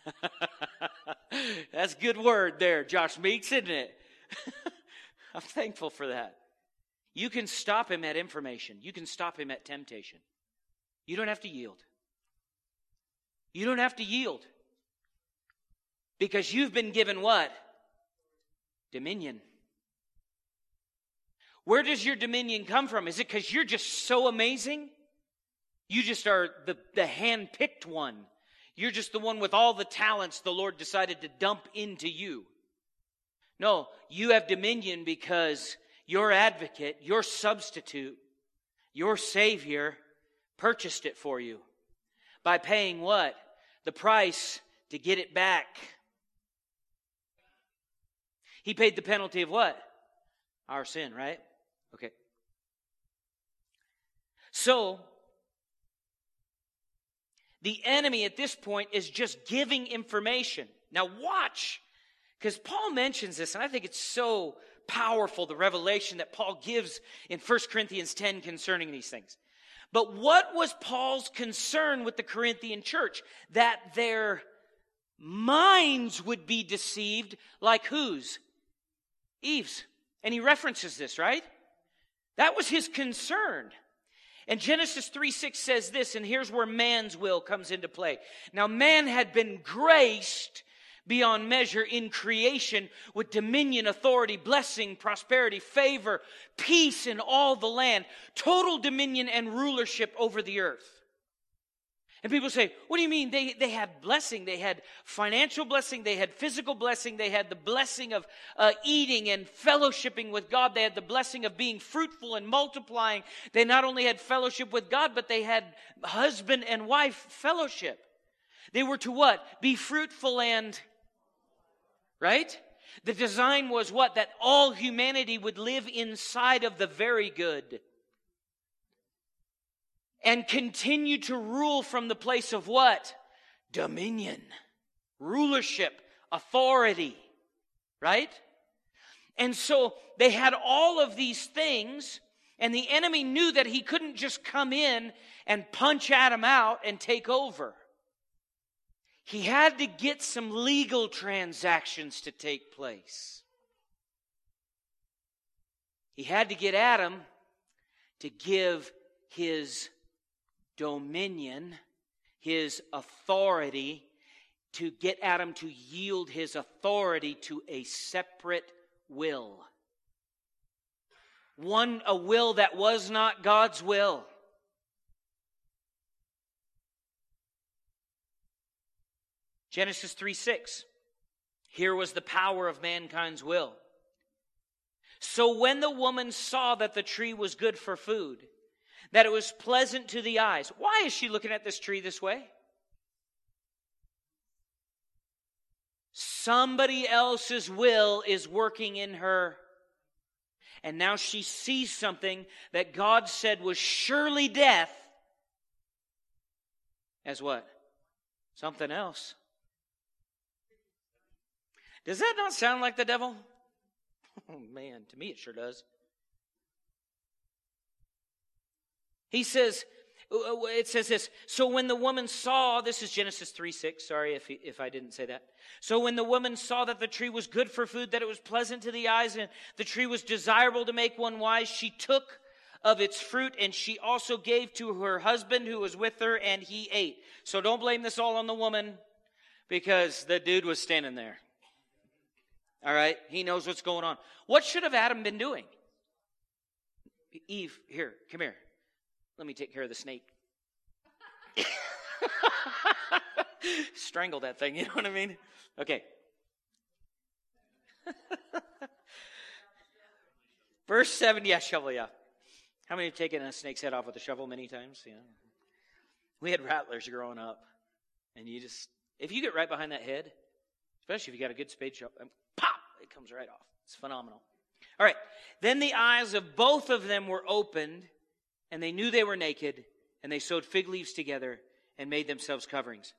That's a good word there, Josh Meeks, isn't it? I'm thankful for that. You can stop him at information. You can stop him at temptation. You don't have to yield. You don't have to yield. Because you've been given what? Dominion. Where does your dominion come from? Is it because you're just so amazing? You just are the, the hand picked one. You're just the one with all the talents the Lord decided to dump into you. No, you have dominion because your advocate, your substitute, your Savior purchased it for you by paying what? The price to get it back. He paid the penalty of what? Our sin, right? Okay. So, the enemy at this point is just giving information. Now, watch, because Paul mentions this, and I think it's so powerful the revelation that Paul gives in 1 Corinthians 10 concerning these things. But what was Paul's concern with the Corinthian church? That their minds would be deceived like whose? Eve's. And he references this, right? That was his concern. And Genesis 3 6 says this, and here's where man's will comes into play. Now, man had been graced beyond measure in creation with dominion, authority, blessing, prosperity, favor, peace in all the land, total dominion and rulership over the earth. And people say, what do you mean? They, they had blessing. They had financial blessing. They had physical blessing. They had the blessing of uh, eating and fellowshipping with God. They had the blessing of being fruitful and multiplying. They not only had fellowship with God, but they had husband and wife fellowship. They were to what? Be fruitful and, right? The design was what? That all humanity would live inside of the very good and continue to rule from the place of what? Dominion, rulership, authority, right? And so they had all of these things, and the enemy knew that he couldn't just come in and punch Adam out and take over. He had to get some legal transactions to take place. He had to get Adam to give his dominion, his authority, to get Adam to yield his authority to a separate will. One, a will that was not God's will. Genesis 3 6. Here was the power of mankind's will. So when the woman saw that the tree was good for food, that it was pleasant to the eyes. Why is she looking at this tree this way? Somebody else's will is working in her. And now she sees something that God said was surely death as what? Something else. Does that not sound like the devil? Oh man, to me it sure does. He says, it says this. So when the woman saw, this is Genesis 3 6. Sorry if, he, if I didn't say that. So when the woman saw that the tree was good for food, that it was pleasant to the eyes, and the tree was desirable to make one wise, she took of its fruit, and she also gave to her husband who was with her, and he ate. So don't blame this all on the woman because the dude was standing there. All right? He knows what's going on. What should have Adam been doing? Eve, here, come here. Let me take care of the snake. Strangle that thing, you know what I mean? Okay. Verse 7, yeah, shovel, yeah. How many have taken a snake's head off with a shovel many times? Yeah. We had rattlers growing up, and you just, if you get right behind that head, especially if you got a good spade shovel, um, pop, it comes right off. It's phenomenal. All right. Then the eyes of both of them were opened, and they knew they were naked, and they sewed fig leaves together and made themselves coverings.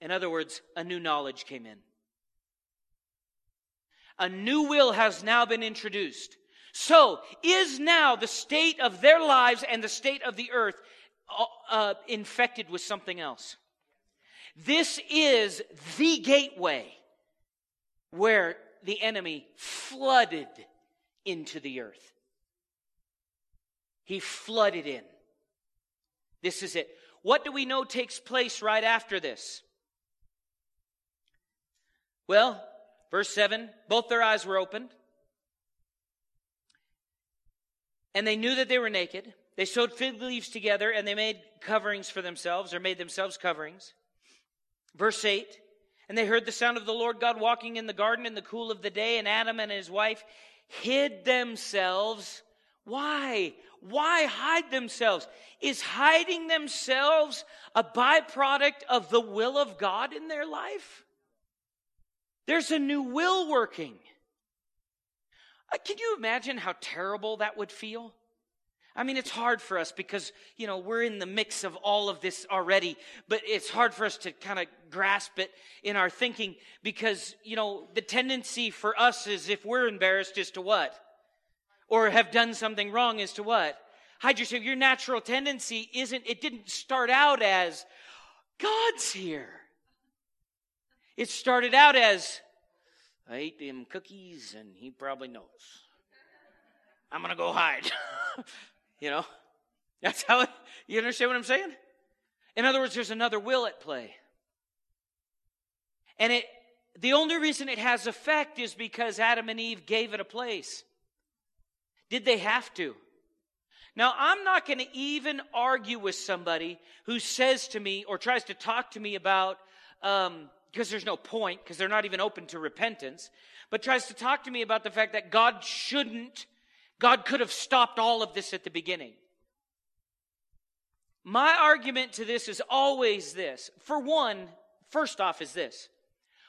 In other words, a new knowledge came in. A new will has now been introduced. So, is now the state of their lives and the state of the earth uh, uh, infected with something else? This is the gateway where the enemy flooded into the earth. He flooded in. This is it. What do we know takes place right after this? Well, verse 7 both their eyes were opened, and they knew that they were naked. They sewed fig leaves together and they made coverings for themselves, or made themselves coverings. Verse 8 And they heard the sound of the Lord God walking in the garden in the cool of the day, and Adam and his wife hid themselves. Why? Why hide themselves? Is hiding themselves a byproduct of the will of God in their life? There's a new will working. Uh, can you imagine how terrible that would feel? I mean, it's hard for us because, you know, we're in the mix of all of this already, but it's hard for us to kind of grasp it in our thinking because, you know, the tendency for us is if we're embarrassed is to what? Or have done something wrong as to what? Hide yourself. Your natural tendency isn't, it didn't start out as, God's here. It started out as, I ate them cookies and he probably knows. I'm going to go hide. you know? That's how it, you understand what I'm saying? In other words, there's another will at play. And it the only reason it has effect is because Adam and Eve gave it a place. Did they have to? Now, I'm not going to even argue with somebody who says to me or tries to talk to me about um, because there's no point, because they're not even open to repentance, but tries to talk to me about the fact that God shouldn't, God could have stopped all of this at the beginning. My argument to this is always this. For one, first off, is this.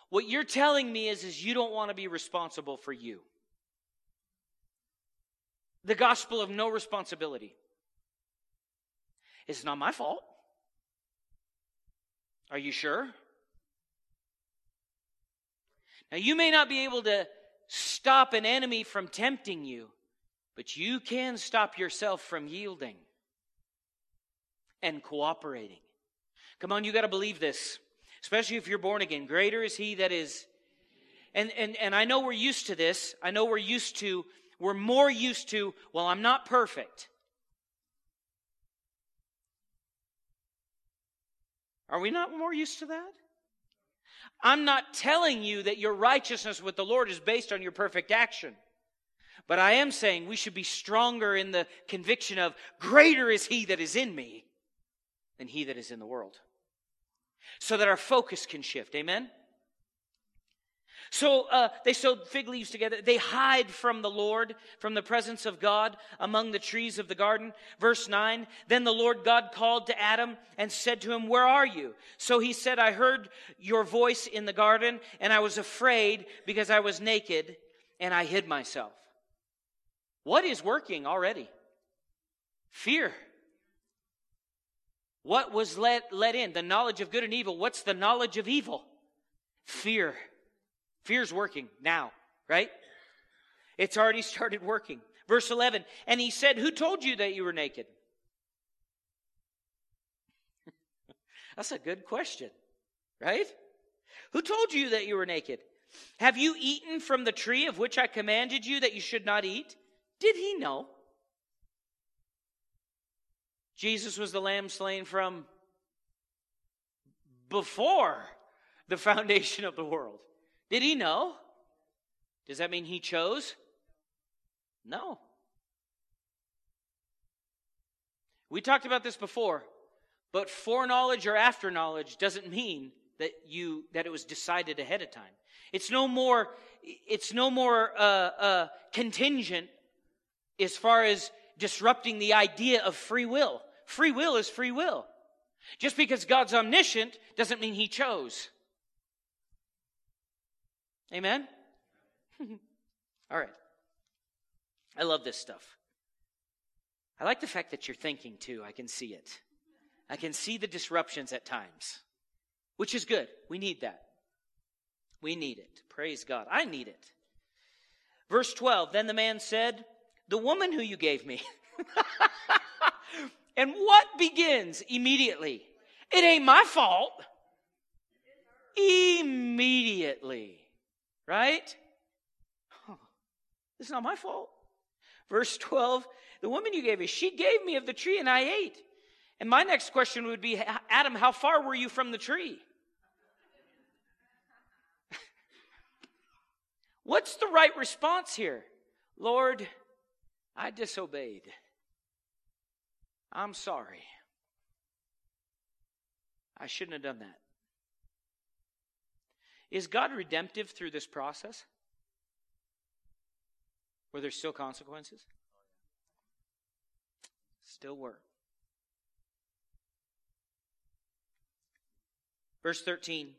What you're telling me is, is you don't want to be responsible for you. The gospel of no responsibility. It's not my fault. Are you sure? Now, you may not be able to stop an enemy from tempting you, but you can stop yourself from yielding and cooperating. Come on, you got to believe this, especially if you're born again. Greater is He that is. And, and, and I know we're used to this. I know we're used to, we're more used to, well, I'm not perfect. Are we not more used to that? I'm not telling you that your righteousness with the Lord is based on your perfect action. But I am saying we should be stronger in the conviction of greater is he that is in me than he that is in the world. So that our focus can shift. Amen? So uh, they sewed fig leaves together. They hide from the Lord, from the presence of God among the trees of the garden. Verse 9 Then the Lord God called to Adam and said to him, Where are you? So he said, I heard your voice in the garden, and I was afraid because I was naked, and I hid myself. What is working already? Fear. What was let, let in? The knowledge of good and evil. What's the knowledge of evil? Fear. Fear's working now, right? It's already started working. Verse 11, and he said, Who told you that you were naked? That's a good question, right? Who told you that you were naked? Have you eaten from the tree of which I commanded you that you should not eat? Did he know? Jesus was the lamb slain from before the foundation of the world. Did he know? Does that mean he chose? No. We talked about this before, but foreknowledge or after knowledge doesn't mean that you that it was decided ahead of time. It's no more it's no more uh, uh, contingent as far as disrupting the idea of free will. Free will is free will. Just because God's omniscient doesn't mean he chose. Amen? All right. I love this stuff. I like the fact that you're thinking too. I can see it. I can see the disruptions at times, which is good. We need that. We need it. Praise God. I need it. Verse 12 Then the man said, The woman who you gave me. and what begins immediately? It ain't my fault. Immediately. Right? Huh. It's not my fault. Verse 12 The woman you gave me, she gave me of the tree and I ate. And my next question would be Adam, how far were you from the tree? What's the right response here? Lord, I disobeyed. I'm sorry. I shouldn't have done that. Is God redemptive through this process? Were there still consequences? Still were. Verse 13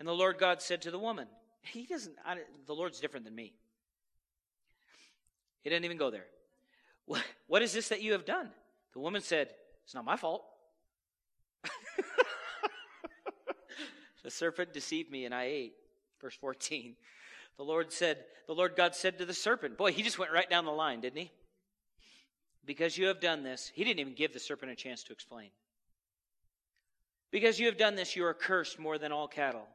And the Lord God said to the woman, He doesn't, I, the Lord's different than me. He didn't even go there. What, what is this that you have done? The woman said, It's not my fault. the serpent deceived me and I ate. Verse 14. The Lord said, The Lord God said to the serpent, Boy, he just went right down the line, didn't he? Because you have done this, he didn't even give the serpent a chance to explain. Because you have done this, you are cursed more than all cattle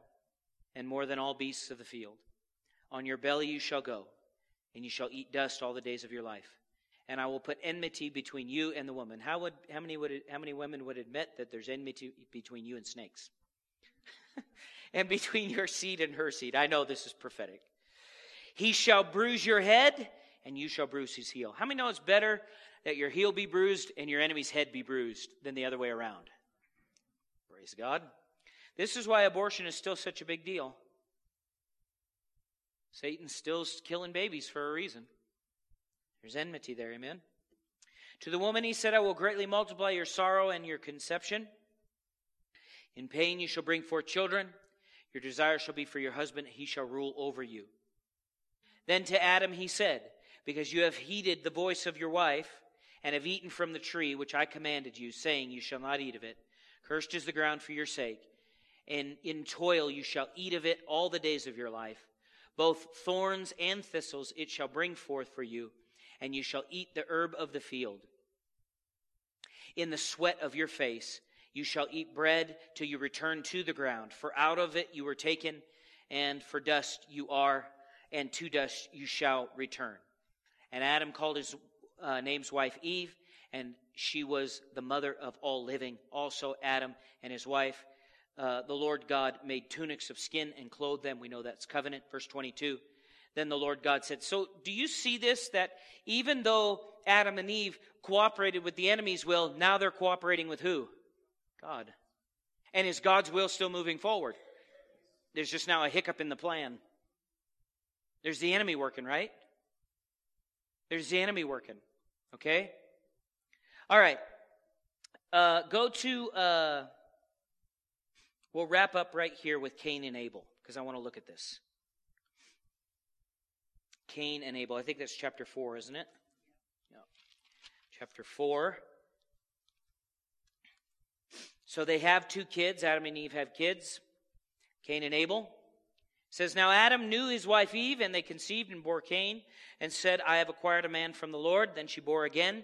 and more than all beasts of the field. On your belly you shall go, and you shall eat dust all the days of your life. And I will put enmity between you and the woman. How, would, how, many, would, how many women would admit that there's enmity between you and snakes? and between your seed and her seed. I know this is prophetic. He shall bruise your head, and you shall bruise his heel. How many know it's better that your heel be bruised and your enemy's head be bruised than the other way around? Praise God. This is why abortion is still such a big deal. Satan's still killing babies for a reason. There's enmity there, amen? To the woman he said, I will greatly multiply your sorrow and your conception. In pain you shall bring forth children. Your desire shall be for your husband, he shall rule over you. Then to Adam he said, Because you have heeded the voice of your wife, and have eaten from the tree which I commanded you, saying, You shall not eat of it. Cursed is the ground for your sake, and in toil you shall eat of it all the days of your life. Both thorns and thistles it shall bring forth for you, and you shall eat the herb of the field. In the sweat of your face you shall eat bread till you return to the ground, for out of it you were taken, and for dust you are, and to dust you shall return. And Adam called his uh, name's wife Eve, and she was the mother of all living. Also, Adam and his wife, uh, the Lord God made tunics of skin and clothed them. We know that's covenant. Verse 22. Then the Lord God said, So do you see this? That even though Adam and Eve cooperated with the enemy's will, now they're cooperating with who? God. And is God's will still moving forward? There's just now a hiccup in the plan. There's the enemy working, right? There's the enemy working. Okay? All right. Uh, go to, uh, we'll wrap up right here with Cain and Abel because I want to look at this. Cain and Abel. I think that's chapter 4, isn't it? Yeah. Chapter 4. So they have two kids. Adam and Eve have kids, Cain and Abel. It says, Now Adam knew his wife Eve, and they conceived and bore Cain, and said, I have acquired a man from the Lord. Then she bore again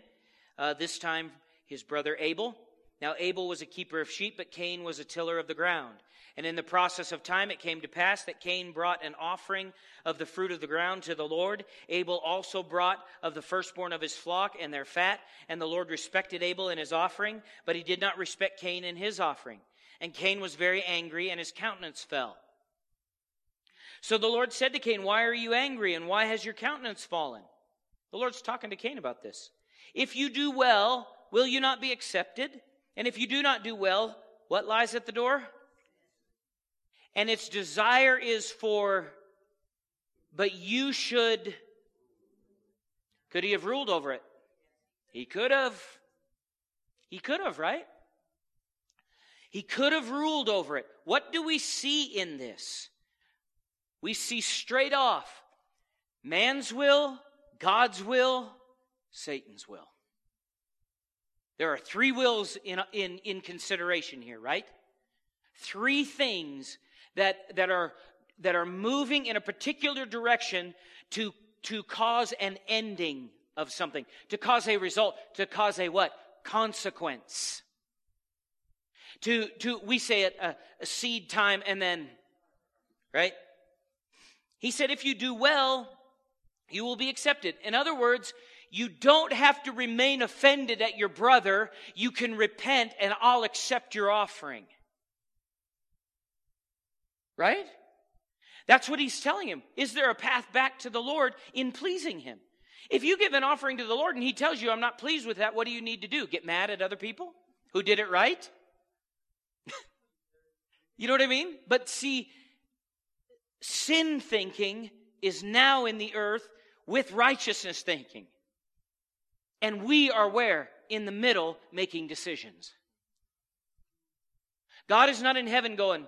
uh, this time his brother Abel. Now Abel was a keeper of sheep, but Cain was a tiller of the ground. And in the process of time, it came to pass that Cain brought an offering of the fruit of the ground to the Lord. Abel also brought of the firstborn of his flock and their fat. And the Lord respected Abel and his offering, but he did not respect Cain and his offering. And Cain was very angry, and his countenance fell. So the Lord said to Cain, Why are you angry, and why has your countenance fallen? The Lord's talking to Cain about this. If you do well, will you not be accepted? And if you do not do well, what lies at the door? And its desire is for, but you should. Could he have ruled over it? He could have. He could have, right? He could have ruled over it. What do we see in this? We see straight off man's will, God's will, Satan's will. There are three wills in, in, in consideration here, right? Three things that, that, are, that are moving in a particular direction to, to cause an ending of something, to cause a result, to cause a what? Consequence. To, to we say it, a, a seed time and then, right? He said, if you do well, you will be accepted. In other words, you don't have to remain offended at your brother. You can repent and I'll accept your offering. Right? That's what he's telling him. Is there a path back to the Lord in pleasing him? If you give an offering to the Lord and he tells you, I'm not pleased with that, what do you need to do? Get mad at other people who did it right? you know what I mean? But see, sin thinking is now in the earth with righteousness thinking. And we are where? In the middle, making decisions. God is not in heaven going,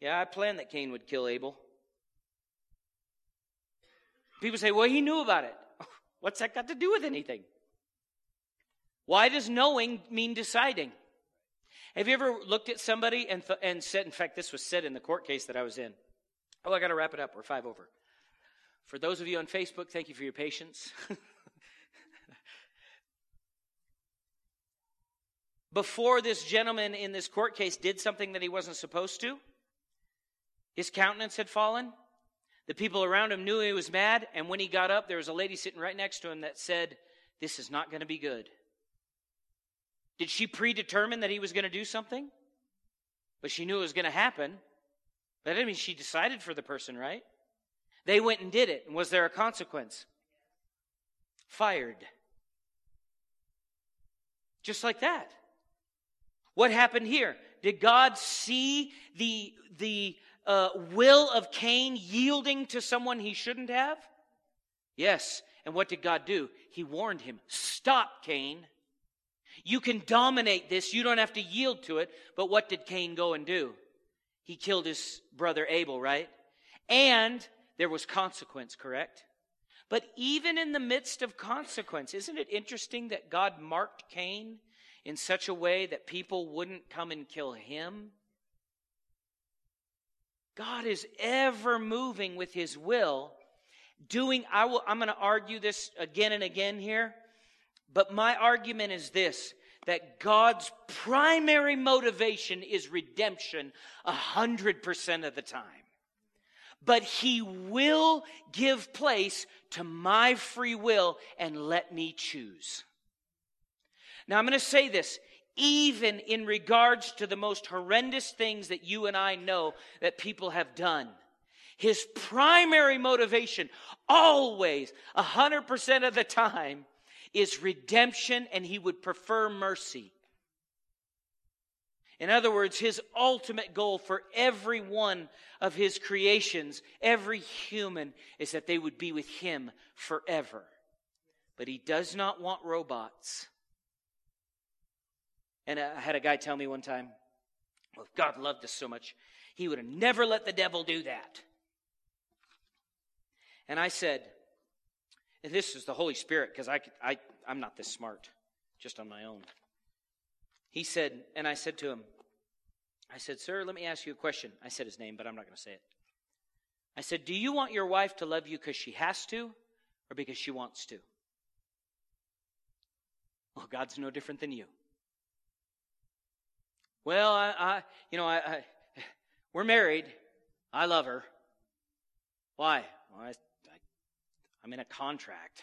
Yeah, I planned that Cain would kill Abel. People say, Well, he knew about it. What's that got to do with anything? Why does knowing mean deciding? Have you ever looked at somebody and, th- and said, in fact, this was said in the court case that I was in. Oh, I got to wrap it up. We're five over. For those of you on Facebook, thank you for your patience. before this gentleman in this court case did something that he wasn't supposed to. His countenance had fallen. The people around him knew he was mad. And when he got up, there was a lady sitting right next to him that said, This is not going to be good. Did she predetermine that he was going to do something? But she knew it was going to happen. But that didn't mean she decided for the person, right? They went and did it. And was there a consequence? Fired. Just like that. What happened here? Did God see the, the uh, will of Cain yielding to someone he shouldn't have? Yes. And what did God do? He warned him Stop, Cain. You can dominate this. You don't have to yield to it. But what did Cain go and do? He killed his brother Abel, right? And there was consequence, correct? But even in the midst of consequence, isn't it interesting that God marked Cain in such a way that people wouldn't come and kill him? God is ever moving with his will, doing, I will, I'm going to argue this again and again here, but my argument is this that God's primary motivation is redemption a hundred percent of the time. But he will give place to my free will and let me choose. Now, I'm going to say this even in regards to the most horrendous things that you and I know that people have done. His primary motivation, always, 100% of the time, is redemption, and he would prefer mercy. In other words, his ultimate goal for every one of his creations, every human, is that they would be with him forever. But he does not want robots. And I had a guy tell me one time, well, if God loved us so much, he would have never let the devil do that. And I said, and this is the Holy Spirit, because I, I, I'm not this smart, just on my own. He said, and I said to him, I said, Sir, let me ask you a question. I said his name, but I'm not going to say it. I said, Do you want your wife to love you because she has to or because she wants to? Well, God's no different than you. Well, I, I you know, I, I, we're married. I love her. Why? Well, I, I, I'm in a contract.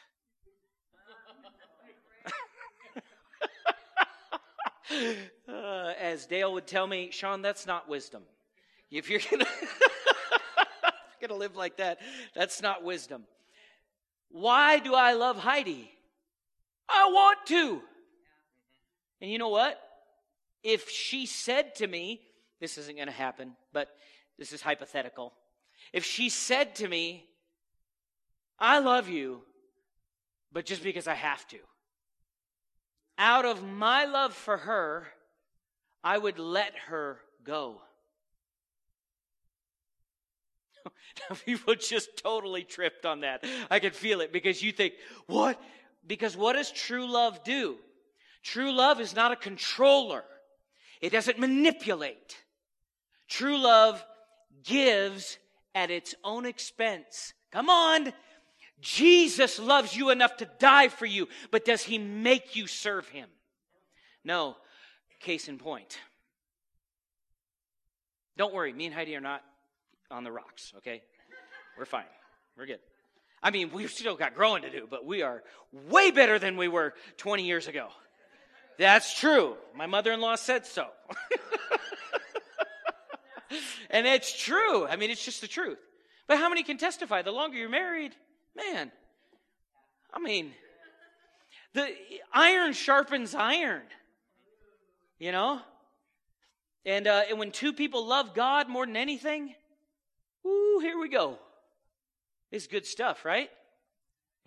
uh, as Dale would tell me, Sean, that's not wisdom. If you're gonna, gonna live like that, that's not wisdom. Why do I love Heidi? I want to. And you know what? If she said to me, this isn't going to happen, but this is hypothetical. If she said to me, I love you, but just because I have to, out of my love for her, I would let her go. People just totally tripped on that. I could feel it because you think, what? Because what does true love do? True love is not a controller. It doesn't manipulate. True love gives at its own expense. Come on. Jesus loves you enough to die for you, but does he make you serve him? No. Case in point. Don't worry, me and Heidi are not on the rocks, okay? We're fine. We're good. I mean, we've still got growing to do, but we are way better than we were 20 years ago. That's true. My mother in law said so. and it's true. I mean, it's just the truth. But how many can testify? The longer you're married, man, I mean, the iron sharpens iron. You know? And, uh, and when two people love God more than anything, ooh, here we go. It's good stuff, right?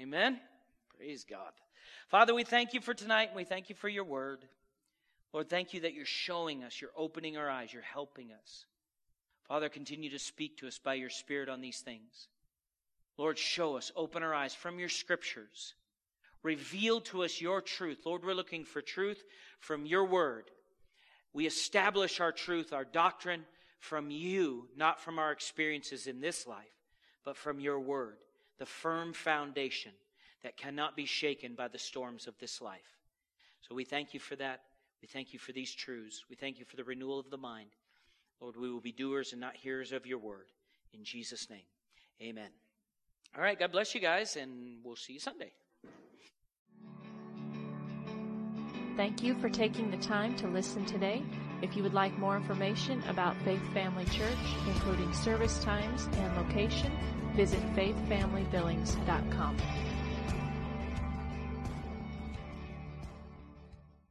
Amen? Praise God. Father, we thank you for tonight and we thank you for your word. Lord, thank you that you're showing us, you're opening our eyes, you're helping us. Father, continue to speak to us by your Spirit on these things. Lord, show us, open our eyes from your scriptures. Reveal to us your truth. Lord, we're looking for truth from your word. We establish our truth, our doctrine from you, not from our experiences in this life, but from your word, the firm foundation that cannot be shaken by the storms of this life. So we thank you for that. We thank you for these truths. We thank you for the renewal of the mind. Lord, we will be doers and not hearers of your word. In Jesus' name, amen. All right, God bless you guys, and we'll see you Sunday. Thank you for taking the time to listen today. If you would like more information about Faith Family Church, including service times and location, visit faithfamilybillings.com.